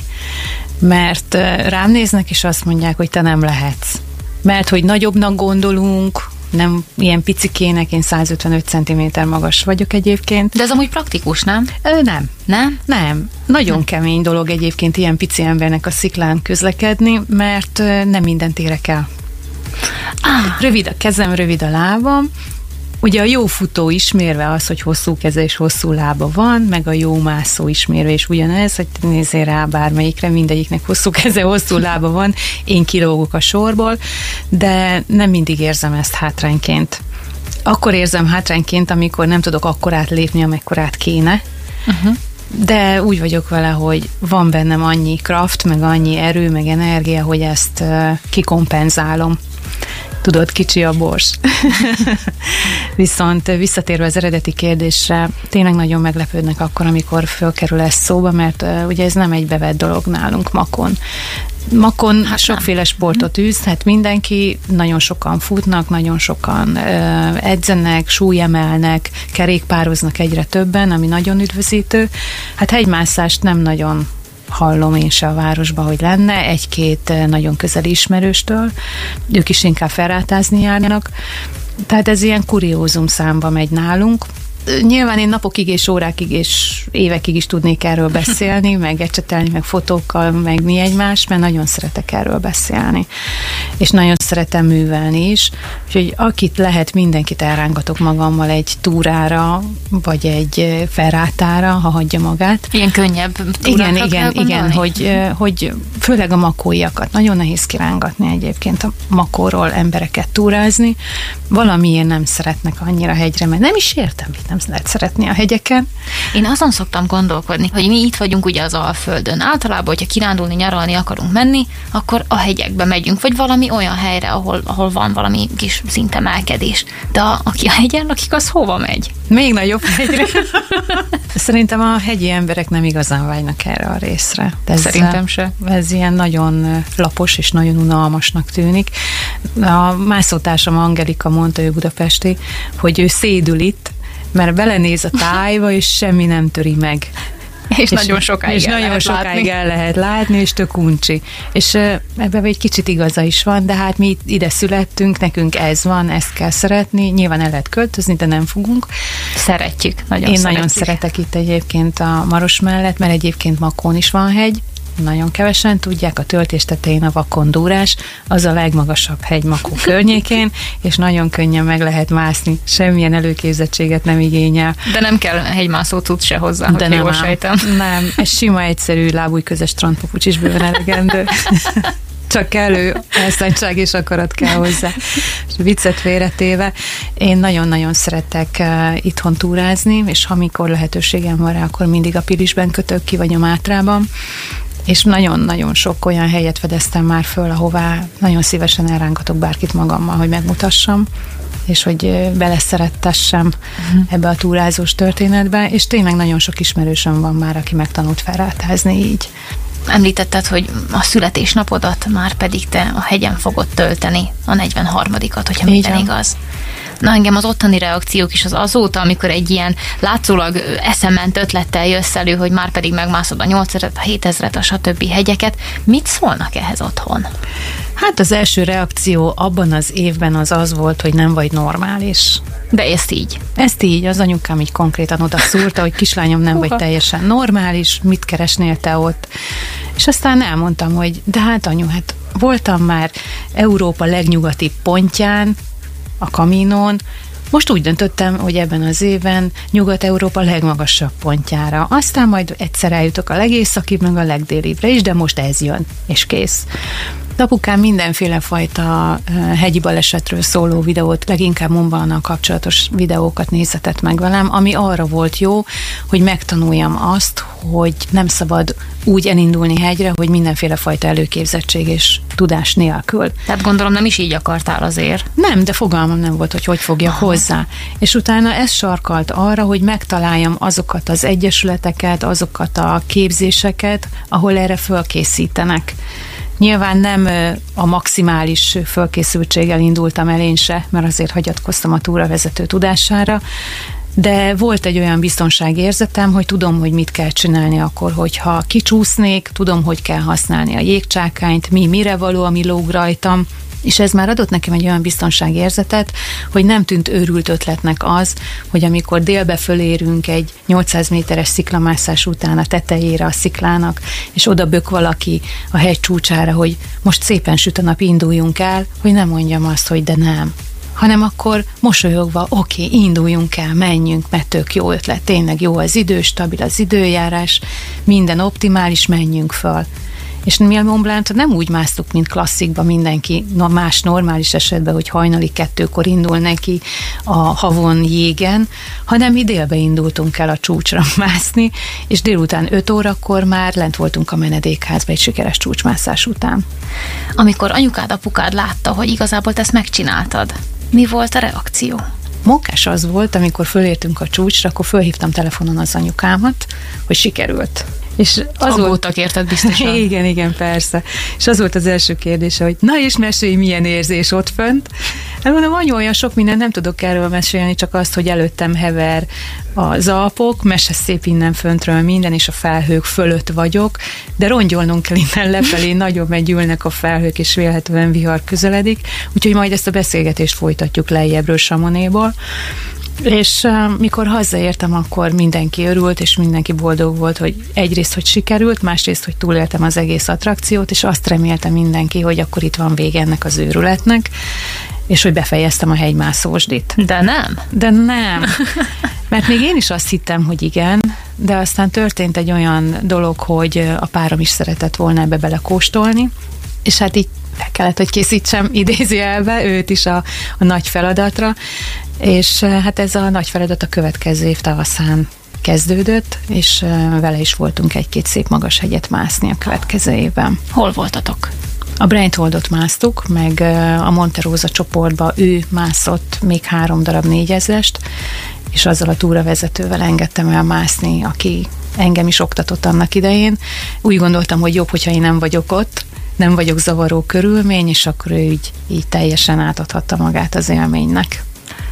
mert rám néznek, és azt mondják, hogy te nem lehetsz. Mert hogy nagyobbnak gondolunk, nem ilyen picikének, én 155 cm magas vagyok egyébként. De ez amúgy praktikus, nem? Ö, nem. Nem? Nem. Nagyon nem. kemény dolog egyébként ilyen pici embernek a sziklán közlekedni, mert nem mindent érek el. Ah. Rövid a kezem, rövid a lábam, Ugye a jó futó ismérve az, hogy hosszú keze és hosszú lába van, meg a jó mászó ismérve is ugyanez, hogy nézzél rá bármelyikre, mindegyiknek hosszú keze, hosszú lába van, én kilógok a sorból, de nem mindig érzem ezt hátrányként. Akkor érzem hátrányként, amikor nem tudok akkorát lépni, amekkorát kéne, uh-huh. de úgy vagyok vele, hogy van bennem annyi kraft, meg annyi erő, meg energia, hogy ezt kikompenzálom tudod, kicsi a bors. Viszont visszatérve az eredeti kérdésre, tényleg nagyon meglepődnek akkor, amikor fölkerül ez szóba, mert uh, ugye ez nem egy bevett dolog nálunk makon. Makon hát sokféle nem. sportot űzhet mindenki, nagyon sokan futnak, nagyon sokan uh, edzenek, súlyemelnek, kerékpároznak egyre többen, ami nagyon üdvözítő. Hát hegymászást nem nagyon hallom én se a városba, hogy lenne, egy-két eh, nagyon közeli ismerőstől, ők is inkább felrátázni járnak, tehát ez ilyen kuriózum számba megy nálunk, nyilván én napokig és órákig és évekig is tudnék erről beszélni, meg ecsetelni, meg fotókkal, meg mi egymás, mert nagyon szeretek erről beszélni. És nagyon szeretem művelni is. Úgyhogy akit lehet, mindenkit elrángatok magammal egy túrára, vagy egy ferrátára, ha hagyja magát. Ilyen könnyebb Igen, igen, igen, hogy, hogy főleg a makóiakat. Nagyon nehéz kirángatni egyébként a makóról embereket túrázni. Valamiért nem szeretnek annyira hegyre, mert nem is értem, mit nem lehet szeretni a hegyeken. Én azon szoktam gondolkodni, hogy mi itt vagyunk ugye az Alföldön. Általában, hogyha kirándulni, nyaralni akarunk menni, akkor a hegyekbe megyünk, vagy valami olyan helyre, ahol, ahol van valami kis szintemelkedés. De a, aki a hegyen lakik, az hova megy? Még nagyobb hegyre. Szerintem a hegyi emberek nem igazán vágynak erre a részre. De ez, Szerintem se. Ez ilyen nagyon lapos és nagyon unalmasnak tűnik. A mászótársam Angelika mondta, ő budapesti, hogy ő szédül itt, mert belenéz a tájba, és semmi nem töri meg. És, és nagyon sokáig, és el, nagyon lehet sokáig látni. el lehet látni, és tök uncsi. És ebben egy kicsit igaza is van, de hát mi ide születtünk, nekünk ez van, ezt kell szeretni. Nyilván el lehet költözni, de nem fogunk. Szeretjük, nagyon Én szeretjük. nagyon szeretek itt egyébként a Maros mellett, mert egyébként Makón is van hegy, nagyon kevesen tudják, a töltés tetején a vakondúrás, az a legmagasabb hegy Makó környékén, és nagyon könnyen meg lehet mászni, semmilyen előképzettséget nem igényel. De nem kell hegymászó tud se hozzá, De nem sejtem. Nem, ez sima, egyszerű lábúj közös strandpapucs is bőven elegendő. csak elő elszántság és akarat kell hozzá. És viccet félretéve, én nagyon-nagyon szeretek uh, itthon túrázni, és ha mikor lehetőségem van rá, akkor mindig a Pilisben kötök ki, vagy a Mátrában, és nagyon-nagyon sok olyan helyet fedeztem már föl, ahová nagyon szívesen elrángatok bárkit magammal, hogy megmutassam és hogy beleszerettessem uh-huh. ebbe a túrázós történetbe, és tényleg nagyon sok ismerősöm van már, aki megtanult felrátázni így. Említetted, hogy a születésnapodat már pedig te a hegyen fogod tölteni, a 43-at, hogyha minden igaz. Na engem az ottani reakciók is az azóta, amikor egy ilyen látszólag eszement ötlettel jössz elő, hogy már pedig megmászod a 8000 a 7000 a stb. hegyeket. Mit szólnak ehhez otthon? Hát az első reakció abban az évben az az volt, hogy nem vagy normális. De ezt így? Ezt így, az anyukám így konkrétan oda szúrta, hogy kislányom nem vagy teljesen normális, mit keresnél te ott. És aztán elmondtam, hogy de hát anyu, hát voltam már Európa legnyugati pontján, a kaminon, most úgy döntöttem, hogy ebben az évben Nyugat-Európa legmagasabb pontjára. Aztán majd egyszer eljutok a legészakibb, meg a legdélibbre is, de most ez jön, és kész. Apukám mindenféle fajta hegyi balesetről szóló videót, leginkább Mumbalannal kapcsolatos videókat nézhetett meg velem, ami arra volt jó, hogy megtanuljam azt, hogy nem szabad úgy elindulni hegyre, hogy mindenféle fajta előképzettség és tudás nélkül. Tehát gondolom nem is így akartál azért. Nem, de fogalmam nem volt, hogy hogy fogja Aha. hozzá. És utána ez sarkalt arra, hogy megtaláljam azokat az egyesületeket, azokat a képzéseket, ahol erre fölkészítenek. Nyilván nem a maximális fölkészültséggel indultam el se, mert azért hagyatkoztam a túravezető tudására, de volt egy olyan biztonságérzetem, hogy tudom, hogy mit kell csinálni akkor, hogyha kicsúsznék, tudom, hogy kell használni a jégcsákányt, mi mire való, ami lóg rajtam, és ez már adott nekem egy olyan biztonságérzetet, hogy nem tűnt őrült ötletnek az, hogy amikor délbe fölérünk egy 800 méteres sziklamászás után a tetejére a sziklának, és oda bök valaki a hegy csúcsára, hogy most szépen süt a nap, induljunk el, hogy nem mondjam azt, hogy de nem, hanem akkor mosolyogva, oké, induljunk el, menjünk, mert tök jó ötlet, tényleg jó az idő, stabil az időjárás, minden optimális, menjünk föl És mi a Mont Blanc nem úgy másztuk, mint klasszikban mindenki, na más normális esetben, hogy hajnali kettőkor indul neki a havon jégen, hanem mi délbe indultunk el a csúcsra mászni, és délután 5 órakor már lent voltunk a menedékházba egy sikeres csúcsmászás után. Amikor anyukád, apukád látta, hogy igazából te ezt megcsináltad, mi volt a reakció? Mókás az volt, amikor fölértünk a csúcsra, akkor fölhívtam telefonon az anyukámat, hogy sikerült. És az Aggódtak érted biztosan. Igen, igen, persze. És az volt az első kérdése, hogy na és mesélj, milyen érzés ott fönt. Hát mondom, anyu, olyan sok minden nem tudok erről mesélni, csak azt, hogy előttem hever a zalpok, mese szép innen föntről minden, és a felhők fölött vagyok, de rongyolnunk kell innen lefelé, nagyon meggyűlnek a felhők, és vélhetően vihar közeledik, úgyhogy majd ezt a beszélgetést folytatjuk lejjebbről Samonéból. És uh, mikor hazaértem, akkor mindenki örült, és mindenki boldog volt, hogy egyrészt, hogy sikerült, másrészt, hogy túléltem az egész attrakciót, és azt reméltem mindenki, hogy akkor itt van vége ennek az őrületnek, és hogy befejeztem a hegymászósdit. De nem? De nem. Mert még én is azt hittem, hogy igen, de aztán történt egy olyan dolog, hogy a párom is szeretett volna ebbe belekóstolni, és hát így fel kellett, hogy készítsem idézőjelbe őt is a, a nagy feladatra, és hát ez a nagy feladat a következő év tavaszán kezdődött, és vele is voltunk egy-két szép magas hegyet mászni a következő évben. Hol voltatok? A Brentholdot másztuk, meg a Monterosa csoportba ő mászott még három darab négyezest, és azzal a túravezetővel engedtem el mászni, aki engem is oktatott annak idején. Úgy gondoltam, hogy jobb, hogyha én nem vagyok ott, nem vagyok zavaró körülmény, és akkor ő így, így teljesen átadhatta magát az élménynek.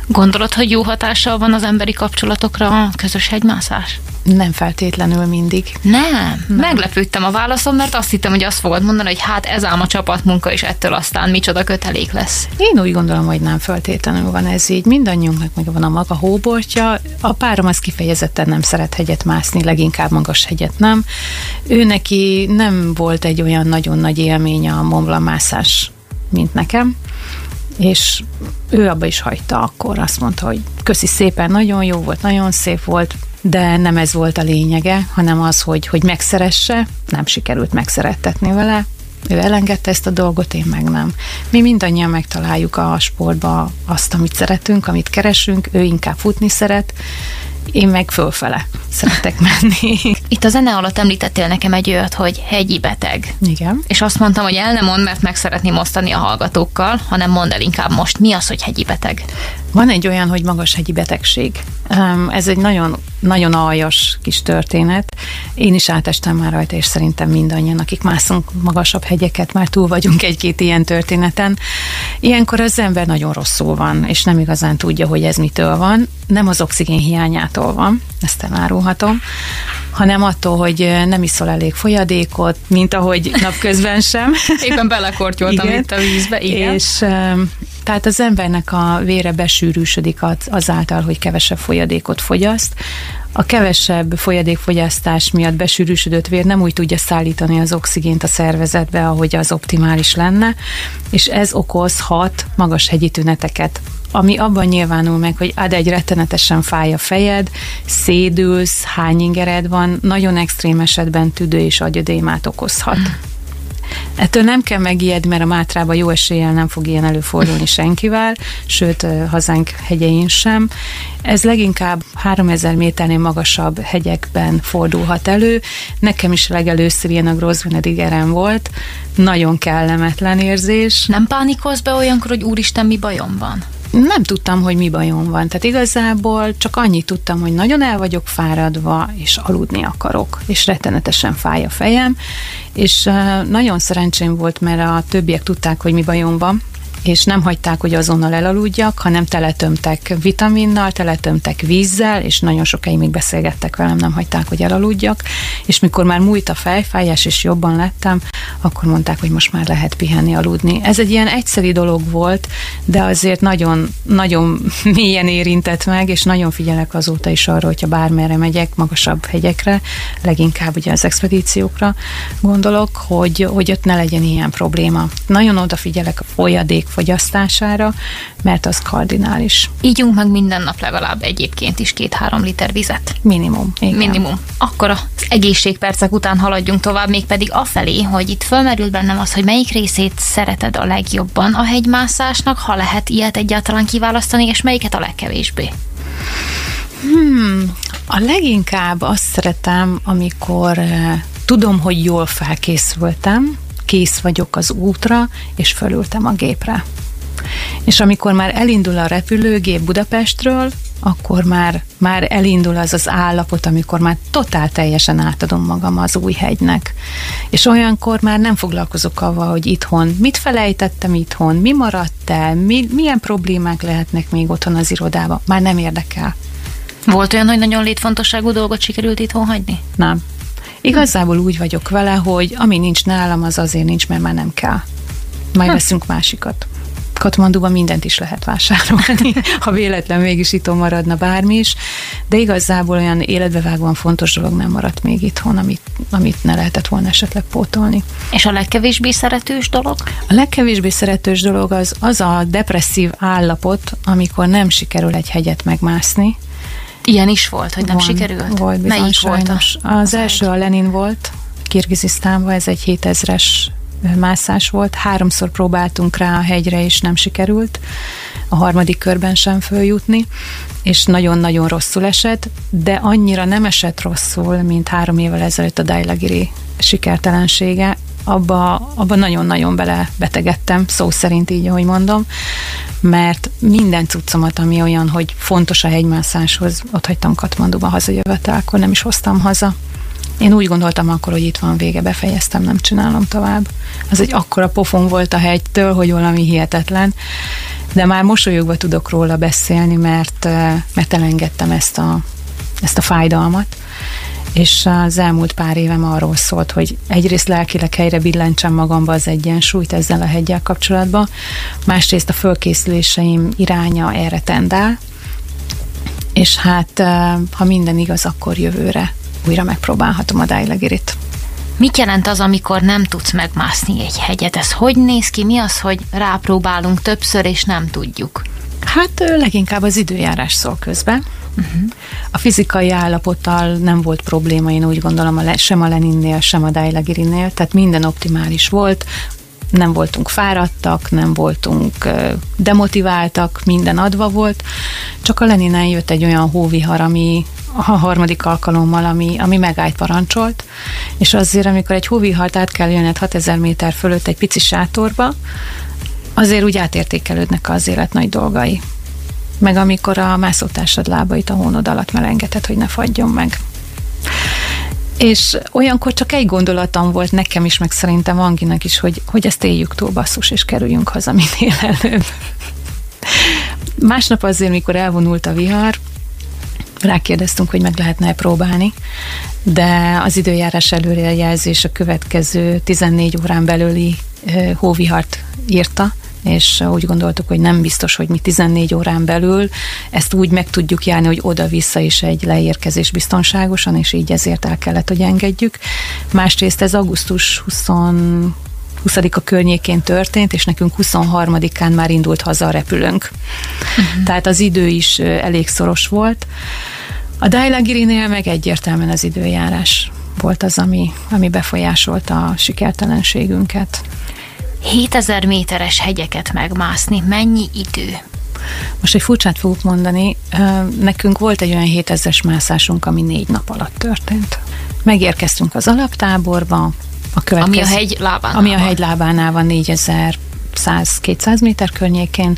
Gondolod, hogy jó hatással van az emberi kapcsolatokra a közös hegymászás? Nem feltétlenül mindig. Nem. nem. Meglepődtem a válaszom, mert azt hittem, hogy azt fogod mondani, hogy hát ez ám a csapatmunka, és ettől aztán micsoda kötelék lesz. Én úgy gondolom, hogy nem feltétlenül van ez így. Mindannyiunknak meg van a maga hóbortja. A párom az kifejezetten nem szeret hegyet mászni, leginkább magas hegyet nem. Ő neki nem volt egy olyan nagyon nagy élmény a Mont mászás, mint nekem és ő abba is hagyta akkor, azt mondta, hogy köszi szépen, nagyon jó volt, nagyon szép volt, de nem ez volt a lényege, hanem az, hogy, hogy megszeresse, nem sikerült megszerettetni vele, ő elengedte ezt a dolgot, én meg nem. Mi mindannyian megtaláljuk a sportba azt, amit szeretünk, amit keresünk, ő inkább futni szeret, én meg fölfele szeretek menni. Itt a zene alatt említettél nekem egy olyat, hogy hegyi beteg. Igen. És azt mondtam, hogy el nem mond, mert meg szeretném osztani a hallgatókkal, hanem mondd el inkább most, mi az, hogy hegyi beteg? Van egy olyan, hogy magas hegyi betegség. Ez egy nagyon, nagyon aljas kis történet. Én is átestem már rajta, és szerintem mindannyian, akik mászunk magasabb hegyeket, már túl vagyunk egy-két ilyen történeten. Ilyenkor az ember nagyon rosszul van, és nem igazán tudja, hogy ez mitől van. Nem az oxigén hiányától van, ezt elárulhatom, hanem attól, hogy nem iszol elég folyadékot, mint ahogy napközben sem. Éppen belekortyoltam itt a vízbe, igen. És tehát az embernek a vére besűrűsödik azáltal, hogy kevesebb folyadékot fogyaszt. A kevesebb folyadékfogyasztás miatt besűrűsödött vér nem úgy tudja szállítani az oxigént a szervezetbe, ahogy az optimális lenne, és ez okozhat magas hegyi tüneteket ami abban nyilvánul meg, hogy ad egy rettenetesen fáj a fejed, szédülsz, hány ingered van, nagyon extrém esetben tüdő és agyadémát okozhat. Ettől nem kell megijedni, mert a Mátrában jó eséllyel nem fog ilyen előfordulni senkivel, sőt, hazánk hegyein sem. Ez leginkább 3000 méternél magasabb hegyekben fordulhat elő. Nekem is legelőször ilyen a Grossvenedig volt. Nagyon kellemetlen érzés. Nem pánikolsz be olyankor, hogy úristen, mi bajom van? Nem tudtam, hogy mi bajom van. Tehát igazából csak annyit tudtam, hogy nagyon el vagyok fáradva, és aludni akarok, és rettenetesen fáj a fejem, és nagyon szerencsém volt, mert a többiek tudták, hogy mi bajom van, és nem hagyták, hogy azonnal elaludjak, hanem teletömtek vitaminnal, teletömtek vízzel, és nagyon sokáig még beszélgettek velem, nem hagyták, hogy elaludjak, és mikor már múlt a fejfájás, és jobban lettem, akkor mondták, hogy most már lehet pihenni, aludni. Ez egy ilyen egyszerű dolog volt, de azért nagyon, nagyon mélyen érintett meg, és nagyon figyelek azóta is arra, hogyha bármerre megyek, magasabb hegyekre, leginkább ugye az expedíciókra gondolok, hogy, hogy ott ne legyen ilyen probléma. Nagyon odafigyelek a folyadék fogyasztására, mert az kardinális. Ígyunk meg minden nap legalább egyébként is két-három liter vizet. Minimum. Igen. Minimum. Akkor az egészségpercek után haladjunk tovább, még pedig afelé, hogy itt fölmerült bennem az, hogy melyik részét szereted a legjobban a hegymászásnak, ha lehet ilyet egyáltalán kiválasztani, és melyiket a legkevésbé. Hmm, a leginkább azt szeretem, amikor uh, tudom, hogy jól felkészültem, kész vagyok az útra, és fölültem a gépre. És amikor már elindul a repülőgép Budapestről, akkor már, már elindul az az állapot, amikor már totál teljesen átadom magam az új hegynek. És olyankor már nem foglalkozok avval, hogy itthon mit felejtettem itthon, mi maradt el, mi, milyen problémák lehetnek még otthon az irodában. Már nem érdekel. Volt olyan, hogy nagyon létfontosságú dolgot sikerült itthon hagyni? Nem. Igazából úgy vagyok vele, hogy ami nincs nálam, az azért nincs, mert már nem kell. Majd hm. veszünk másikat. Katmanduban mindent is lehet vásárolni, ha véletlen mégis itthon maradna bármi is, de igazából olyan életbevágóan fontos dolog nem maradt még itthon, amit, amit ne lehetett volna esetleg pótolni. És a legkevésbé szeretős dolog? A legkevésbé szeretős dolog az, az a depresszív állapot, amikor nem sikerül egy hegyet megmászni, Ilyen is volt, hogy nem Van, sikerült? Volt bizony, Melyik sajnos. volt? A, az, az első egy? a Lenin volt, Kirgizisztánban, ez egy 7000-es mászás volt. Háromszor próbáltunk rá a hegyre, és nem sikerült. A harmadik körben sem följutni, és nagyon-nagyon rosszul esett, de annyira nem esett rosszul, mint három évvel ezelőtt a Dailagiri sikertelensége, abba, abba nagyon-nagyon bele betegettem, szó szerint így, ahogy mondom, mert minden cuccomat, ami olyan, hogy fontos a hegymászáshoz, ott hagytam Katmanduba hazajövetelkor, nem is hoztam haza. Én úgy gondoltam akkor, hogy itt van vége, befejeztem, nem csinálom tovább. Az egy akkora pofon volt a hegytől, hogy valami hihetetlen, de már mosolyogva tudok róla beszélni, mert, eh, mert elengedtem ezt a, ezt a fájdalmat és az elmúlt pár évem arról szólt, hogy egyrészt lelkileg helyre billentsem magamba az egyensúlyt ezzel a hegyel kapcsolatban, másrészt a fölkészüléseim iránya erre tendál, és hát ha minden igaz, akkor jövőre újra megpróbálhatom a Dailegirit. Mit jelent az, amikor nem tudsz megmászni egy hegyet? Ez hogy néz ki? Mi az, hogy rápróbálunk többször, és nem tudjuk? Hát leginkább az időjárás szól közben. Uh-huh. A fizikai állapottal nem volt probléma, én úgy gondolom, a, sem a Leninnél, sem a Dailagirinél, tehát minden optimális volt, nem voltunk fáradtak, nem voltunk demotiváltak, minden adva volt, csak a Leninen jött egy olyan hóvihar, ami a harmadik alkalommal, ami, ami megállt parancsolt, és azért, amikor egy hóvihart át kell jönned 6000 méter fölött egy pici sátorba, azért úgy átértékelődnek az élet nagy dolgai meg amikor a mászótársad lábait a hónod alatt melengeted, hogy ne fagyjon meg. És olyankor csak egy gondolatom volt nekem is, meg szerintem Anginak is, hogy, hogy ezt éljük túl basszus, és kerüljünk haza minél előbb. Másnap azért, mikor elvonult a vihar, rákérdeztünk, hogy meg lehetne próbálni, de az időjárás előrejelzés a következő 14 órán belüli hóvihart írta, és úgy gondoltuk, hogy nem biztos, hogy mi 14 órán belül ezt úgy meg tudjuk járni, hogy oda-vissza is egy leérkezés biztonságosan, és így ezért el kellett, hogy engedjük. Másrészt ez augusztus 20 20 a környékén történt, és nekünk 23-án már indult haza a repülőnk. Uh-huh. Tehát az idő is elég szoros volt. A Dailagirinél meg egyértelműen az időjárás volt az, ami, ami befolyásolta a sikertelenségünket. 7000 méteres hegyeket megmászni, mennyi idő? Most egy furcsát fogok mondani, nekünk volt egy olyan 7000-es mászásunk, ami négy nap alatt történt. Megérkeztünk az alaptáborba, a következő, ami a hegy lábánál Ami a hegy lábánál van 4100-200 méter környékén.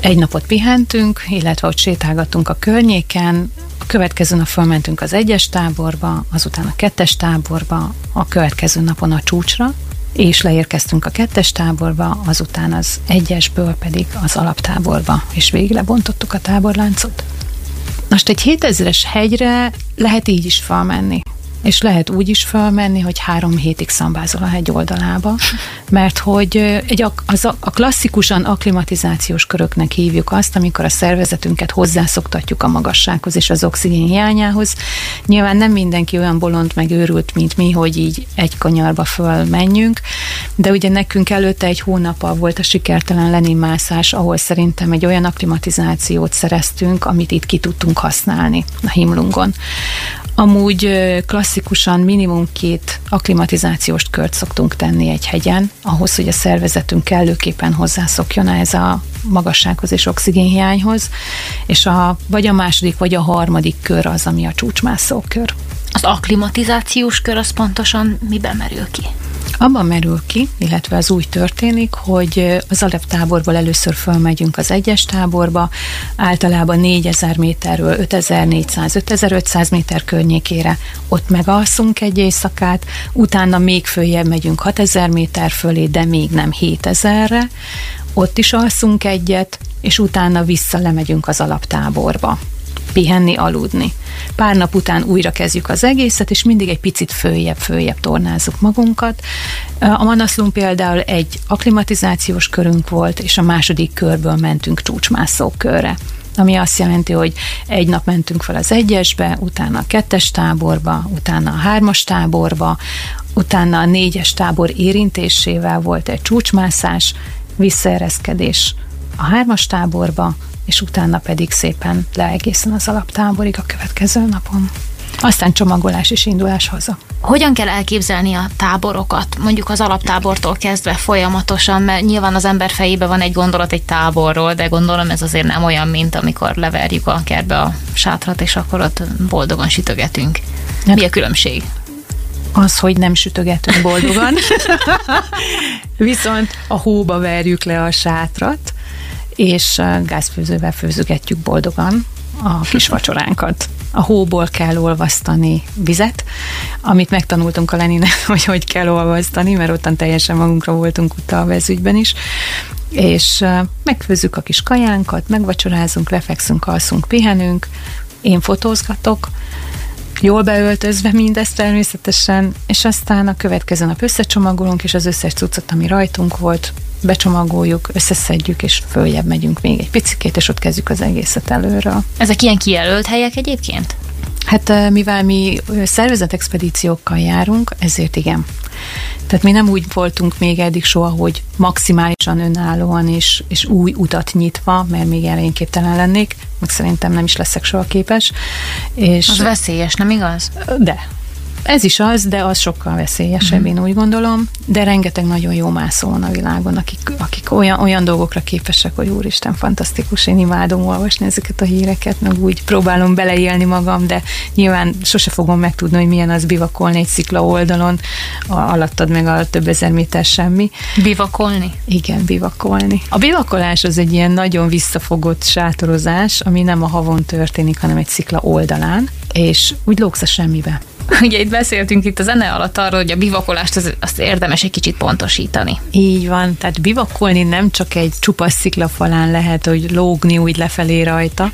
Egy napot pihentünk, illetve ott sétálgattunk a környéken, a következő nap fölmentünk az egyes táborba, azután a kettes táborba, a következő napon a csúcsra, és leérkeztünk a kettes táborba, azután az egyesből pedig az alaptáborba, és végig lebontottuk a táborláncot. Most egy 7000-es hegyre lehet így is felmenni. És lehet úgy is felmenni, hogy három hétig szambázol a hegy oldalába, mert hogy egy, az a, a klasszikusan akklimatizációs köröknek hívjuk azt, amikor a szervezetünket hozzászoktatjuk a magassághoz és az oxigén hiányához. Nyilván nem mindenki olyan bolond meg őrült, mint mi, hogy így egy kanyarba fölmenjünk, de ugye nekünk előtte egy hónappal volt a sikertelen Lenin mászás, ahol szerintem egy olyan akklimatizációt szereztünk, amit itt ki tudtunk használni a himlungon. Amúgy klasszikusan minimum két akklimatizációs kört szoktunk tenni egy hegyen, ahhoz, hogy a szervezetünk kellőképpen hozzászokjon ez a magassághoz és oxigénhiányhoz, és a, vagy a második, vagy a harmadik kör az, ami a csúcsmászó kör. Az akklimatizációs kör az pontosan miben merül ki? Abban merül ki, illetve az úgy történik, hogy az alaptáborból először fölmegyünk az egyes táborba, általában 4000 méterről 5400-5500 méter környékére, ott megalszunk egy éjszakát, utána még följebb megyünk 6000 méter fölé, de még nem 7000-re, ott is alszunk egyet, és utána vissza lemegyünk az alaptáborba pihenni, aludni. Pár nap után újra kezdjük az egészet, és mindig egy picit följebb, följebb tornázzuk magunkat. A Manaszlun például egy aklimatizációs körünk volt, és a második körből mentünk csúcsmászó körre ami azt jelenti, hogy egy nap mentünk fel az egyesbe, utána a kettes táborba, utána a hármas táborba, utána a négyes tábor érintésével volt egy csúcsmászás, visszaereszkedés a hármas táborba, és utána pedig szépen le egészen az alaptáborig a következő napon. Aztán csomagolás és indulás haza. Hogyan kell elképzelni a táborokat, mondjuk az alaptábortól kezdve folyamatosan, mert nyilván az ember fejében van egy gondolat egy táborról, de gondolom ez azért nem olyan, mint amikor leverjük a kertbe a sátrat, és akkor ott boldogan sütögetünk. Mi a különbség? Az, hogy nem sütögetünk boldogan, viszont a hóba verjük le a sátrat, és gázfőzővel főzögetjük boldogan a kis vacsoránkat. A hóból kell olvasztani vizet, amit megtanultunk a Leninen, hogy hogy kell olvasztani, mert ottan teljesen magunkra voltunk utalva ez ügyben is, és megfőzzük a kis kajánkat, megvacsorázunk, lefekszünk, alszunk, pihenünk, én fotózgatok, jól beöltözve mindezt természetesen, és aztán a következő nap összecsomagolunk, és az összes cuccot, ami rajtunk volt, becsomagoljuk, összeszedjük, és följebb megyünk még egy picikét, és ott kezdjük az egészet előről. Ezek ilyen kijelölt helyek egyébként? Hát mivel mi szervezetexpedíciókkal járunk, ezért igen. Tehát mi nem úgy voltunk még eddig soha, hogy maximálisan önállóan és, és új utat nyitva, mert még elején képtelen lennék, meg szerintem nem is leszek soha képes. És az veszélyes, nem igaz? De, ez is az, de az sokkal veszélyesebb, mm. én úgy gondolom, de rengeteg nagyon jó mászó van a világon, akik, akik olyan, olyan dolgokra képesek, hogy úristen, fantasztikus, én imádom olvasni ezeket a híreket, meg úgy próbálom beleélni magam, de nyilván sose fogom megtudni, hogy milyen az bivakolni egy szikla oldalon, a, alattad meg a több ezer méter semmi. Bivakolni? Igen, bivakolni. A bivakolás az egy ilyen nagyon visszafogott sátorozás, ami nem a havon történik, hanem egy szikla oldalán, és úgy lóksz a semmibe. Ugye itt beszéltünk itt a zene alatt arról, hogy a bivakolást az, azt érdemes egy kicsit pontosítani. Így van, tehát bivakolni nem csak egy csupasz sziklafalán lehet, hogy lógni úgy lefelé rajta,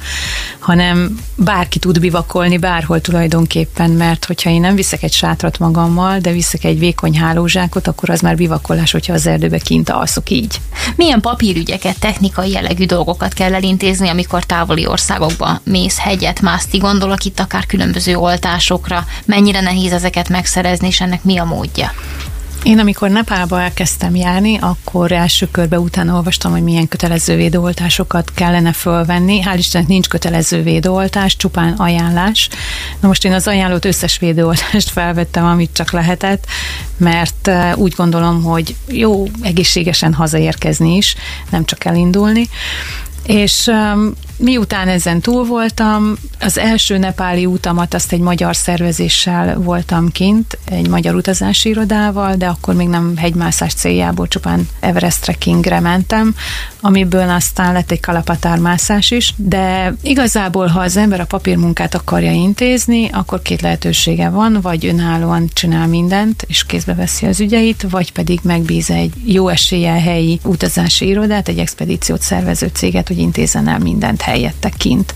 hanem bárki tud bivakolni bárhol tulajdonképpen, mert hogyha én nem viszek egy sátrat magammal, de viszek egy vékony hálózsákot, akkor az már bivakolás, hogyha az erdőbe kint alszok így. Milyen papírügyeket, technikai jellegű dolgokat kell elintézni, amikor távoli országokba mész hegyet mászni, gondolok itt akár különböző oltásokra, mennyire nehéz ezeket megszerezni, és ennek mi a módja? Én amikor Nepálba elkezdtem járni, akkor első körbe utána olvastam, hogy milyen kötelező védőoltásokat kellene fölvenni. Hál' Istennek nincs kötelező védőoltás, csupán ajánlás. Na most én az ajánlott összes védőoltást felvettem, amit csak lehetett, mert eh, úgy gondolom, hogy jó egészségesen hazaérkezni is, nem csak elindulni. És um, miután ezen túl voltam, az első nepáli utamat azt egy magyar szervezéssel voltam kint, egy magyar utazási irodával, de akkor még nem hegymászás céljából, csupán Everest trekkingre mentem, amiből aztán lett egy kalapatármászás is, de igazából, ha az ember a papírmunkát akarja intézni, akkor két lehetősége van, vagy önállóan csinál mindent, és kézbe veszi az ügyeit, vagy pedig megbíz egy jó eséllyel helyi utazási irodát, egy expedíciót szervező céget, hogy intézzen el mindent helyette kint.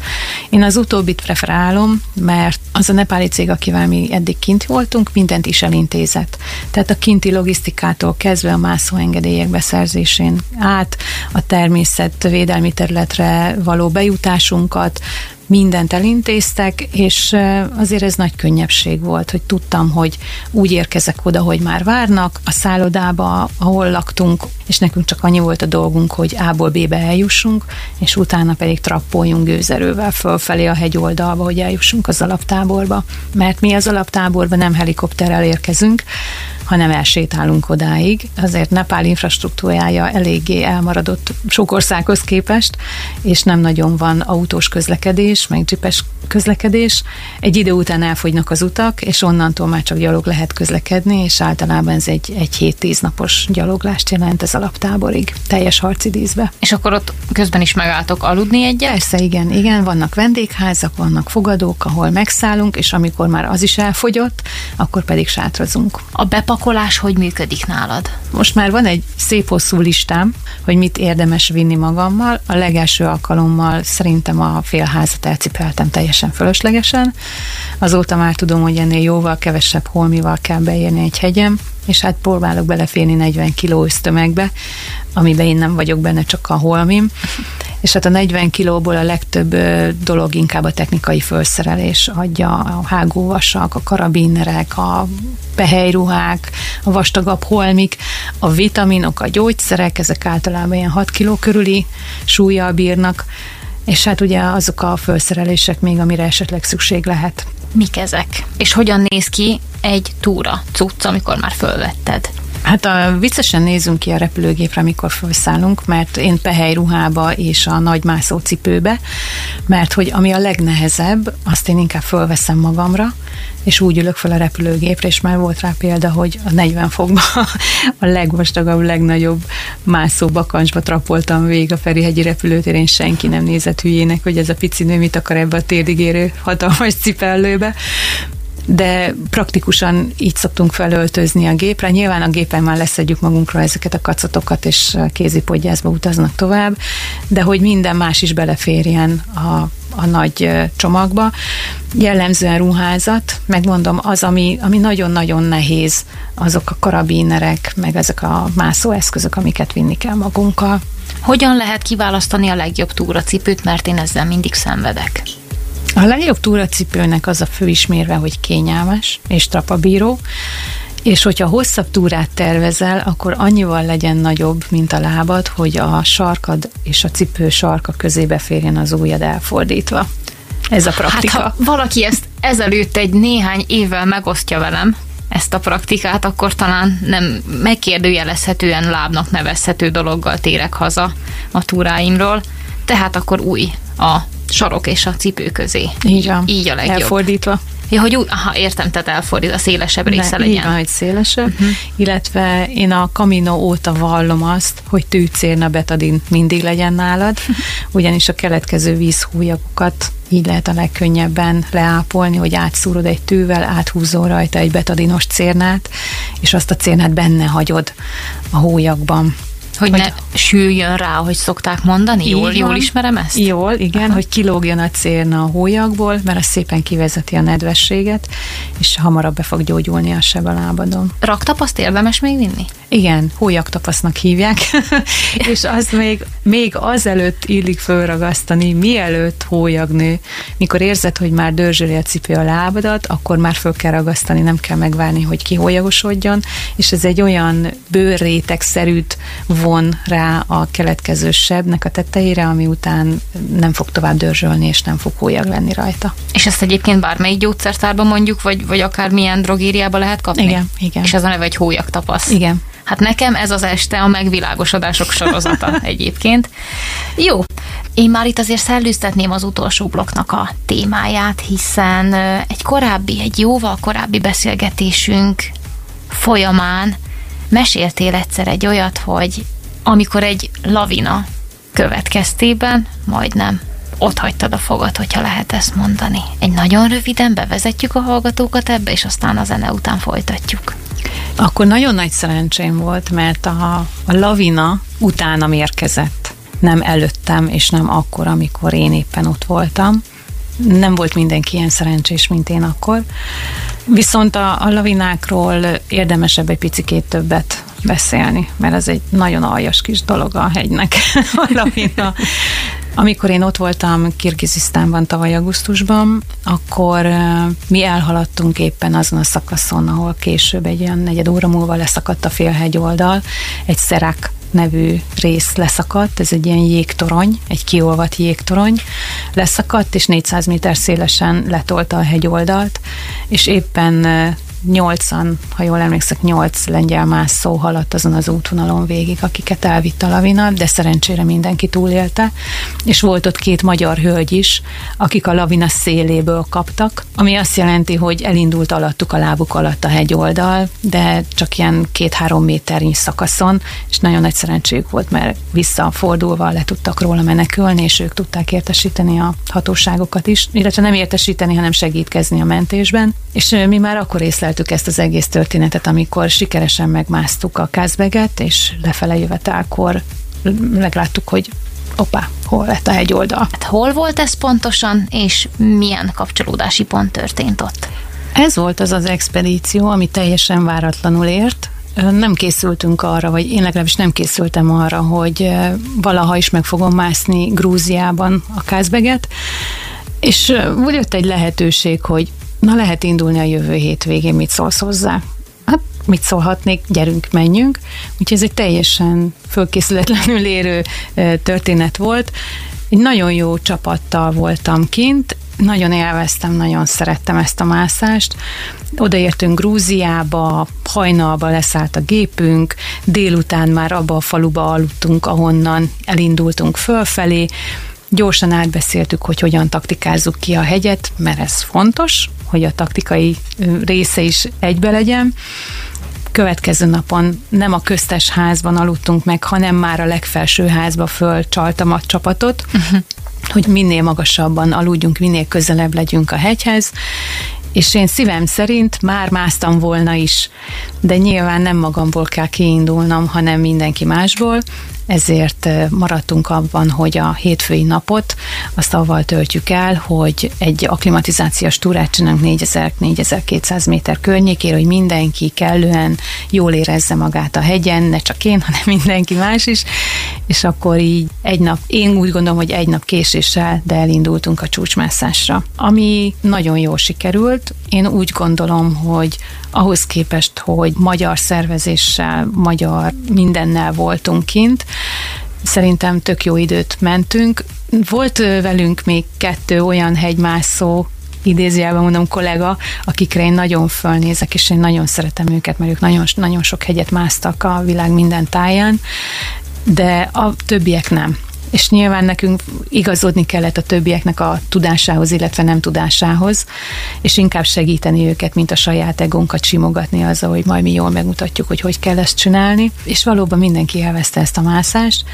Én az utóbbit preferálom, mert az a nepáli cég, akivel mi eddig kint voltunk, mindent is elintézett. Tehát a kinti logisztikától kezdve a mászóengedélyek beszerzésén át, a természetvédelmi területre való bejutásunkat, mindent elintéztek, és azért ez nagy könnyebbség volt, hogy tudtam, hogy úgy érkezek oda, hogy már várnak, a szállodába, ahol laktunk, és nekünk csak annyi volt a dolgunk, hogy A-ból B-be eljussunk, és utána pedig trappoljunk gőzerővel fölfelé a hegyoldalba, hogy eljussunk az alaptáborba. Mert mi az alaptáborba nem helikopterrel érkezünk, hanem elsétálunk odáig. Azért Nepál infrastruktúrája eléggé elmaradott sok országhoz képest, és nem nagyon van autós közlekedés, meg dzsipes közlekedés. Egy idő után elfogynak az utak, és onnantól már csak gyalog lehet közlekedni, és általában ez egy, egy 7-10 napos gyaloglást jelent ez alaptáborig, teljes harcidízbe. És akkor ott közben is megálltok aludni egyet? Persze, igen, igen, vannak vendégházak, vannak fogadók, ahol megszállunk, és amikor már az is elfogyott, akkor pedig sátrazunk. A bepakolás hogy működik nálad? Most már van egy szép hosszú listám, hogy mit érdemes vinni magammal. A legelső alkalommal szerintem a félházat elcipeltem teljesen fölöslegesen. Azóta már tudom, hogy ennél jóval kevesebb holmival kell beérni egy hegyem, és hát próbálok beleférni 40 kiló tömegbe, amiben én nem vagyok benne, csak a holmim. És hát a 40 kilóból a legtöbb dolog inkább a technikai felszerelés adja, a hágóvasak, a karabinerek, a pehelyruhák, a vastagabb holmik, a vitaminok, a gyógyszerek, ezek általában ilyen 6 kiló körüli súlyjal bírnak, és hát ugye azok a felszerelések még, amire esetleg szükség lehet. Mik ezek? És hogyan néz ki egy túra cucc, amikor már fölvetted? Hát a, viccesen nézünk ki a repülőgépre, amikor felszállunk, mert én pehely ruhába és a nagy mászó cipőbe, mert hogy ami a legnehezebb, azt én inkább fölveszem magamra, és úgy ülök fel a repülőgépre, és már volt rá példa, hogy a 40 fokban a legvastagabb, legnagyobb mászó bakancsba trapoltam végig a Ferihegyi repülőtérén, senki nem nézett hülyének, hogy ez a pici nő mit akar ebbe a térdigérő hatalmas cipellőbe de praktikusan így szoktunk felöltözni a gépre. Nyilván a gépen már leszedjük magunkra ezeket a kacatokat, és kézipodgyászba utaznak tovább, de hogy minden más is beleférjen a a nagy csomagba. Jellemzően ruházat, megmondom, az, ami, ami nagyon-nagyon nehéz, azok a karabinerek, meg ezek a mászóeszközök, amiket vinni kell magunkkal. Hogyan lehet kiválasztani a legjobb túracipőt, mert én ezzel mindig szenvedek? A legjobb túracipőnek az a főismérve, hogy kényelmes és trapabíró, és hogyha hosszabb túrát tervezel, akkor annyival legyen nagyobb, mint a lábad, hogy a sarkad és a cipő sarka közé beférjen az ujjad elfordítva. Ez a praktika. Hát, ha valaki ezt ezelőtt egy néhány évvel megosztja velem, ezt a praktikát, akkor talán nem megkérdőjelezhetően lábnak nevezhető dologgal térek haza a túráimról. Tehát akkor új a sarok és a cipő közé. Így van. Így a legjobb. Elfordítva. Ja, hogy úgy, aha, értem, tehát elfordít, a szélesebb része legyen. Így van, hogy szélesebb, uh-huh. illetve én a Camino óta vallom azt, hogy tűcérna betadin mindig legyen nálad, ugyanis a keletkező vízhújagokat így lehet a legkönnyebben leápolni, hogy átszúrod egy tűvel, áthúzol rajta egy betadinos cérnát, és azt a cérnát benne hagyod a hólyagban. Hogy, hogy ne süljön rá, hogy szokták mondani? Jól, jól ismerem ezt? Jól, igen, Aha. hogy kilógjon a cérna a hólyagból, mert az szépen kivezeti a nedvességet, és hamarabb be fog gyógyulni a seb a lábadon. Raktapaszt érdemes még vinni? Igen, hólyagtapasznak hívják, és az még, még azelőtt illik fölragasztani, mielőtt hólyag Mikor érzed, hogy már dörzsöli a cipő a lábadat, akkor már föl kell ragasztani, nem kell megvárni, hogy kihólyagosodjon, és ez egy olyan bőrrétegszerűt von rá a keletkező sebnek a tetejére, ami után nem fog tovább dörzsölni, és nem fog hólyag lenni rajta. És ezt egyébként bármelyik gyógyszertárban mondjuk, vagy, vagy akár milyen drogériában lehet kapni? Igen, igen. És ez a neve egy hólyag tapasz. Igen. Hát nekem ez az este a megvilágosodások sorozata egyébként. Jó, én már itt azért szellőztetném az utolsó blokknak a témáját, hiszen egy korábbi, egy jóval korábbi beszélgetésünk folyamán meséltél egyszer egy olyat, hogy amikor egy lavina következtében majdnem ott hagytad a fogad, hogyha lehet ezt mondani. Egy nagyon röviden bevezetjük a hallgatókat ebbe, és aztán a zene után folytatjuk. Akkor nagyon nagy szerencsém volt, mert a, a lavina utána érkezett nem előttem, és nem akkor, amikor én éppen ott voltam. Nem volt mindenki ilyen szerencsés, mint én akkor. Viszont a, a lavinákról érdemesebb egy picikét többet beszélni, mert ez egy nagyon aljas kis dolog a hegynek, a lavina. Amikor én ott voltam Kirgizisztánban tavaly augusztusban, akkor mi elhaladtunk éppen azon a szakaszon, ahol később egy olyan negyed óra múlva leszakadt a félhegy oldal, egy szerák nevű rész leszakadt, ez egy ilyen jégtorony, egy kiolvat jégtorony, leszakadt, és 400 méter szélesen letolta a hegyoldalt, és éppen nyolcan, ha jól emlékszek, nyolc lengyel mászó haladt azon az útvonalon végig, akiket elvitt a lavina, de szerencsére mindenki túlélte, és volt ott két magyar hölgy is, akik a lavina széléből kaptak, ami azt jelenti, hogy elindult alattuk a lábuk alatt a hegyoldal, de csak ilyen két-három méternyi szakaszon, és nagyon nagy szerencséjük volt, mert visszafordulva le tudtak róla menekülni, és ők tudták értesíteni a hatóságokat is, illetve nem értesíteni, hanem segítkezni a mentésben. És mi már akkor észleltük, meséltük ezt az egész történetet, amikor sikeresen megmásztuk a Kázbeget, és lefele jövetelkor megláttuk, hogy opá, hol lett a hegyoldal. Hát hol volt ez pontosan, és milyen kapcsolódási pont történt ott? Ez volt az az expedíció, ami teljesen váratlanul ért. Nem készültünk arra, vagy én legalábbis nem készültem arra, hogy valaha is meg fogom mászni Grúziában a Kázbeget, és úgy jött egy lehetőség, hogy Na lehet indulni a jövő hétvégén, mit szólsz hozzá? Hát mit szólhatnék, gyerünk, menjünk. Úgyhogy ez egy teljesen fölkészületlenül érő történet volt. Egy nagyon jó csapattal voltam kint, nagyon élveztem, nagyon szerettem ezt a mászást. Odaértünk Grúziába, hajnalba leszállt a gépünk, délután már abba a faluba aludtunk, ahonnan elindultunk fölfelé, Gyorsan átbeszéltük, hogy hogyan taktikázzuk ki a hegyet, mert ez fontos, hogy a taktikai része is egybe legyen. Következő napon nem a köztes házban aludtunk meg, hanem már a legfelső házba fölcsaltam a csapatot, uh-huh. hogy minél magasabban aludjunk, minél közelebb legyünk a hegyhez, és én szívem szerint már másztam volna is, de nyilván nem magamból kell kiindulnom, hanem mindenki másból, ezért maradtunk abban, hogy a hétfői napot azt avval töltjük el, hogy egy aklimatizációs túrát csinálunk 4000-4200 méter környékére, hogy mindenki kellően jól érezze magát a hegyen, ne csak én, hanem mindenki más is, és akkor így egy nap, én úgy gondolom, hogy egy nap késéssel, de elindultunk a csúcsmászásra. Ami nagyon jól sikerült, én úgy gondolom, hogy ahhoz képest, hogy magyar szervezéssel, magyar mindennel voltunk kint, szerintem tök jó időt mentünk. Volt velünk még kettő olyan hegymászó, idézőjelben mondom kollega, akikre én nagyon fölnézek, és én nagyon szeretem őket, mert ők nagyon, nagyon sok hegyet másztak a világ minden táján, de a többiek nem és nyilván nekünk igazodni kellett a többieknek a tudásához, illetve nem tudásához, és inkább segíteni őket, mint a saját egónkat simogatni azzal, hogy majd mi jól megmutatjuk, hogy hogy kell ezt csinálni, és valóban mindenki elveszte ezt a mászást,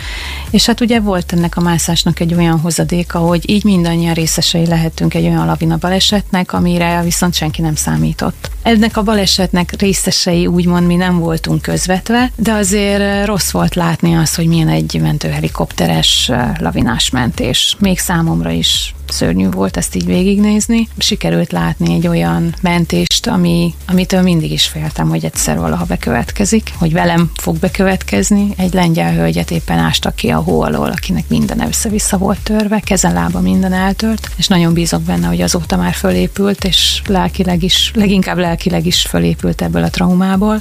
és hát ugye volt ennek a mászásnak egy olyan hozadéka, hogy így mindannyian részesei lehetünk egy olyan lavina balesetnek, amire viszont senki nem számított. Ennek a balesetnek részesei úgymond mi nem voltunk közvetve, de azért rossz volt látni azt, hogy milyen egy mentőhelikopteres lavinás mentés. Még számomra is szörnyű volt ezt így végignézni. Sikerült látni egy olyan mentést, ami, amitől mindig is féltem, hogy egyszer valaha bekövetkezik, hogy velem fog bekövetkezni. Egy lengyel hölgyet éppen ástak ki a hó alól, akinek minden össze-vissza volt törve, kezen lába minden eltört, és nagyon bízok benne, hogy azóta már fölépült, és lelkileg is, leginkább lelkileg is fölépült ebből a traumából.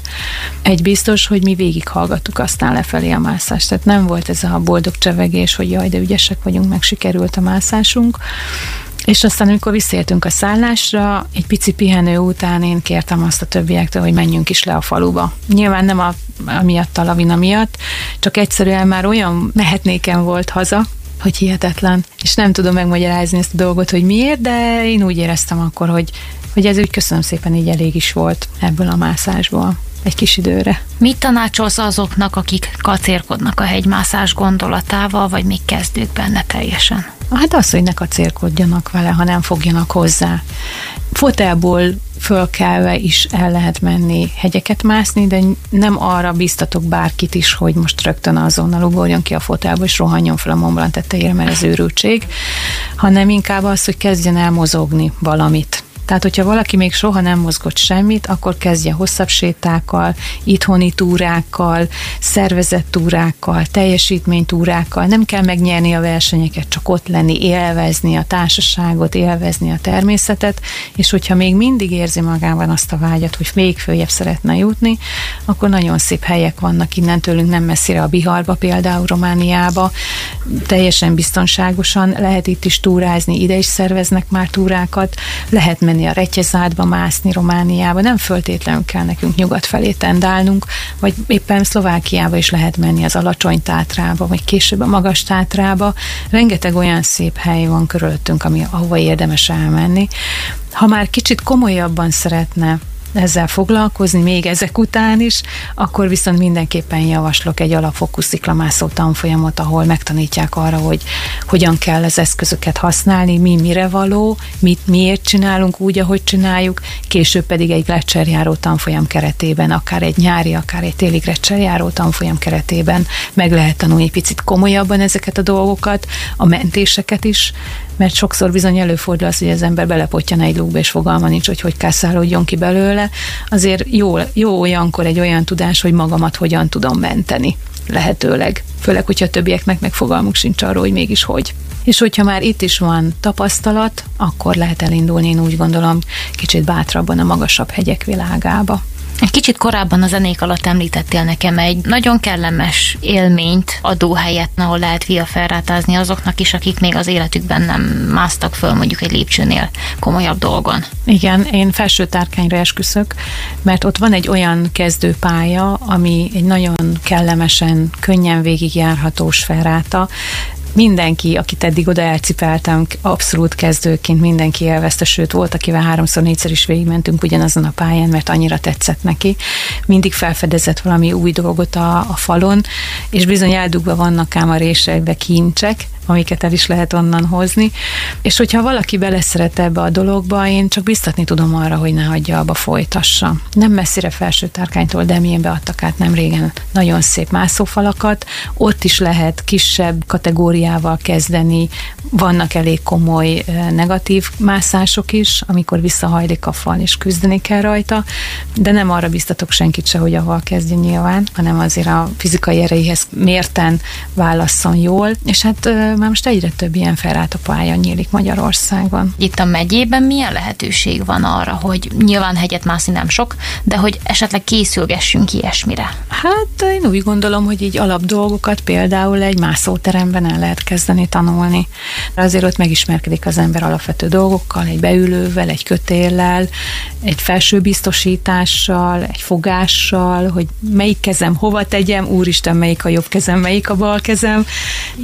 Egy biztos, hogy mi végighallgattuk aztán lefelé a mászást, tehát nem volt ez a boldog csevegés, hogy jaj, de ügyesek vagyunk, meg sikerült a mászásunk, és aztán, amikor visszértünk a szállásra, egy pici pihenő után én kértem azt a többiektől, hogy menjünk is le a faluba. Nyilván nem a, a miatt, a lavina miatt, csak egyszerűen már olyan mehetnéken volt haza, hogy hihetetlen. És nem tudom megmagyarázni ezt a dolgot, hogy miért, de én úgy éreztem akkor, hogy, hogy ez úgy köszönöm szépen, így elég is volt ebből a mászásból egy kis időre. Mit tanácsolsz azoknak, akik kacérkodnak a hegymászás gondolatával, vagy még kezdők benne teljesen? Hát az, hogy ne kacérkodjanak vele, ha nem fogjanak hozzá. Fotelból fölkelve is el lehet menni hegyeket mászni, de nem arra biztatok bárkit is, hogy most rögtön azonnal ugorjon ki a fotelba, és rohanjon fel a Mont Blanc tetejére, mert ez őrültség, hanem inkább az, hogy kezdjen el mozogni valamit tehát, hogyha valaki még soha nem mozgott semmit, akkor kezdje hosszabb sétákkal, itthoni túrákkal, szervezett túrákkal, teljesítménytúrákkal. Nem kell megnyerni a versenyeket, csak ott lenni, élvezni a társaságot, élvezni a természetet, és hogyha még mindig érzi magában azt a vágyat, hogy még följebb szeretne jutni, akkor nagyon szép helyek vannak innen tőlünk nem messzire a Biharba, például Romániába, teljesen biztonságosan lehet itt is túrázni, ide is szerveznek már túrákat, lehet menni menni a Retyezádba, mászni Romániába, nem föltétlenül kell nekünk nyugat felé tendálnunk, vagy éppen Szlovákiába is lehet menni az alacsony tátrába, vagy később a magas tátrába. Rengeteg olyan szép hely van körülöttünk, ami, ahova érdemes elmenni. Ha már kicsit komolyabban szeretne ezzel foglalkozni, még ezek után is, akkor viszont mindenképpen javaslok egy alapfokú sziklamászó tanfolyamot, ahol megtanítják arra, hogy hogyan kell az eszközöket használni, mi mire való, mit miért csinálunk úgy, ahogy csináljuk, később pedig egy lecserjáró tanfolyam keretében, akár egy nyári, akár egy téli lecserjáró tanfolyam keretében meg lehet tanulni picit komolyabban ezeket a dolgokat, a mentéseket is, mert sokszor bizony előfordul az, hogy az ember belepottyan egy lúgba, és fogalma nincs, hogy hogy kászálódjon ki belőle. Azért jó, jó olyankor egy olyan tudás, hogy magamat hogyan tudom menteni lehetőleg. Főleg, hogyha a többieknek meg fogalmuk sincs arról, hogy mégis hogy. És hogyha már itt is van tapasztalat, akkor lehet elindulni, én úgy gondolom, kicsit bátrabban a magasabb hegyek világába. Egy kicsit korábban a zenék alatt említettél nekem egy nagyon kellemes élményt adóhelyet, ahol lehet viaferrátázni azoknak is, akik még az életükben nem másztak föl mondjuk egy lépcsőnél komolyabb dolgon. Igen, én felső tárkányra esküszök, mert ott van egy olyan kezdőpálya, ami egy nagyon kellemesen, könnyen végigjárhatós ferráta, mindenki, akit eddig oda elcipeltem, abszolút kezdőként mindenki élvezte, sőt volt, akivel háromszor, négyszer is végigmentünk ugyanazon a pályán, mert annyira tetszett neki. Mindig felfedezett valami új dolgot a, a falon, és bizony eldugva vannak ám a résekbe kincsek, amiket el is lehet onnan hozni. És hogyha valaki beleszeret ebbe a dologba, én csak biztatni tudom arra, hogy ne hagyja abba, folytassa. Nem messzire felső tárkánytól, de milyen beadtak át nem régen nagyon szép mászófalakat. Ott is lehet kisebb kategóriával kezdeni, vannak elég komoly negatív mászások is, amikor visszahajlik a fal és küzdeni kell rajta, de nem arra biztatok senkit se, hogy ahol kezdjen nyilván, hanem azért a fizikai erejéhez mérten válasszon jól, és hát már most egyre több ilyen pálya nyílik Magyarországon. Itt a megyében milyen lehetőség van arra, hogy nyilván hegyet mászni nem sok, de hogy esetleg készülgessünk ilyesmire? Hát én úgy gondolom, hogy így alap dolgokat például egy mászóteremben el lehet kezdeni tanulni. Azért ott megismerkedik az ember alapvető dolgokkal, egy beülővel, egy kötéllel, egy felső biztosítással, egy fogással, hogy melyik kezem hova tegyem, úristen, melyik a jobb kezem, melyik a bal kezem.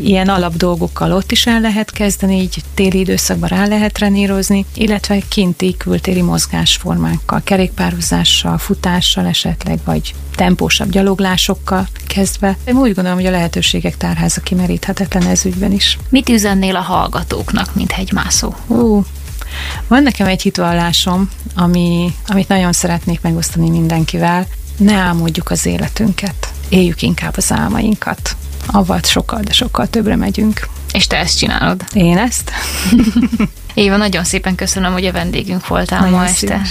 Ilyen alap dolgokkal ott is el lehet kezdeni, így téli időszakban rá lehet trenírozni, illetve kinti kültéri mozgásformákkal, kerékpározással, futással esetleg, vagy tempósabb gyaloglásokkal kezdve. Én úgy gondolom, hogy a lehetőségek tárháza kimeríthetetlen ez ügyben is. Mit üzennél a hallgatóknak, mint hegymászó? Ú, van nekem egy hitvallásom, ami, amit nagyon szeretnék megosztani mindenkivel. Ne álmodjuk az életünket, éljük inkább az álmainkat. Avval sokkal, de sokkal többre megyünk. És te ezt csinálod? Én ezt? Éva, nagyon szépen köszönöm, hogy a vendégünk voltál nagyon ma este.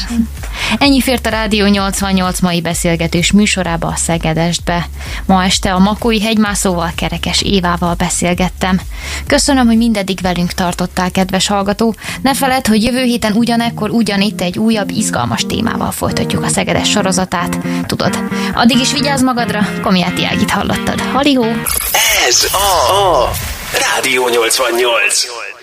Ennyi fért a Rádió 88 mai beszélgetős műsorába a Szegedestbe. Ma este a Makói hegymászóval, Kerekes Évával beszélgettem. Köszönöm, hogy mindeddig velünk tartottál, kedves hallgató. Ne feled, hogy jövő héten ugyanekkor ugyanitt egy újabb, izgalmas témával folytatjuk a Szegedes sorozatát. Tudod, addig is vigyázz magadra, Komiáti Ágit hallottad. Halihó! Ez a, a Rádió 88.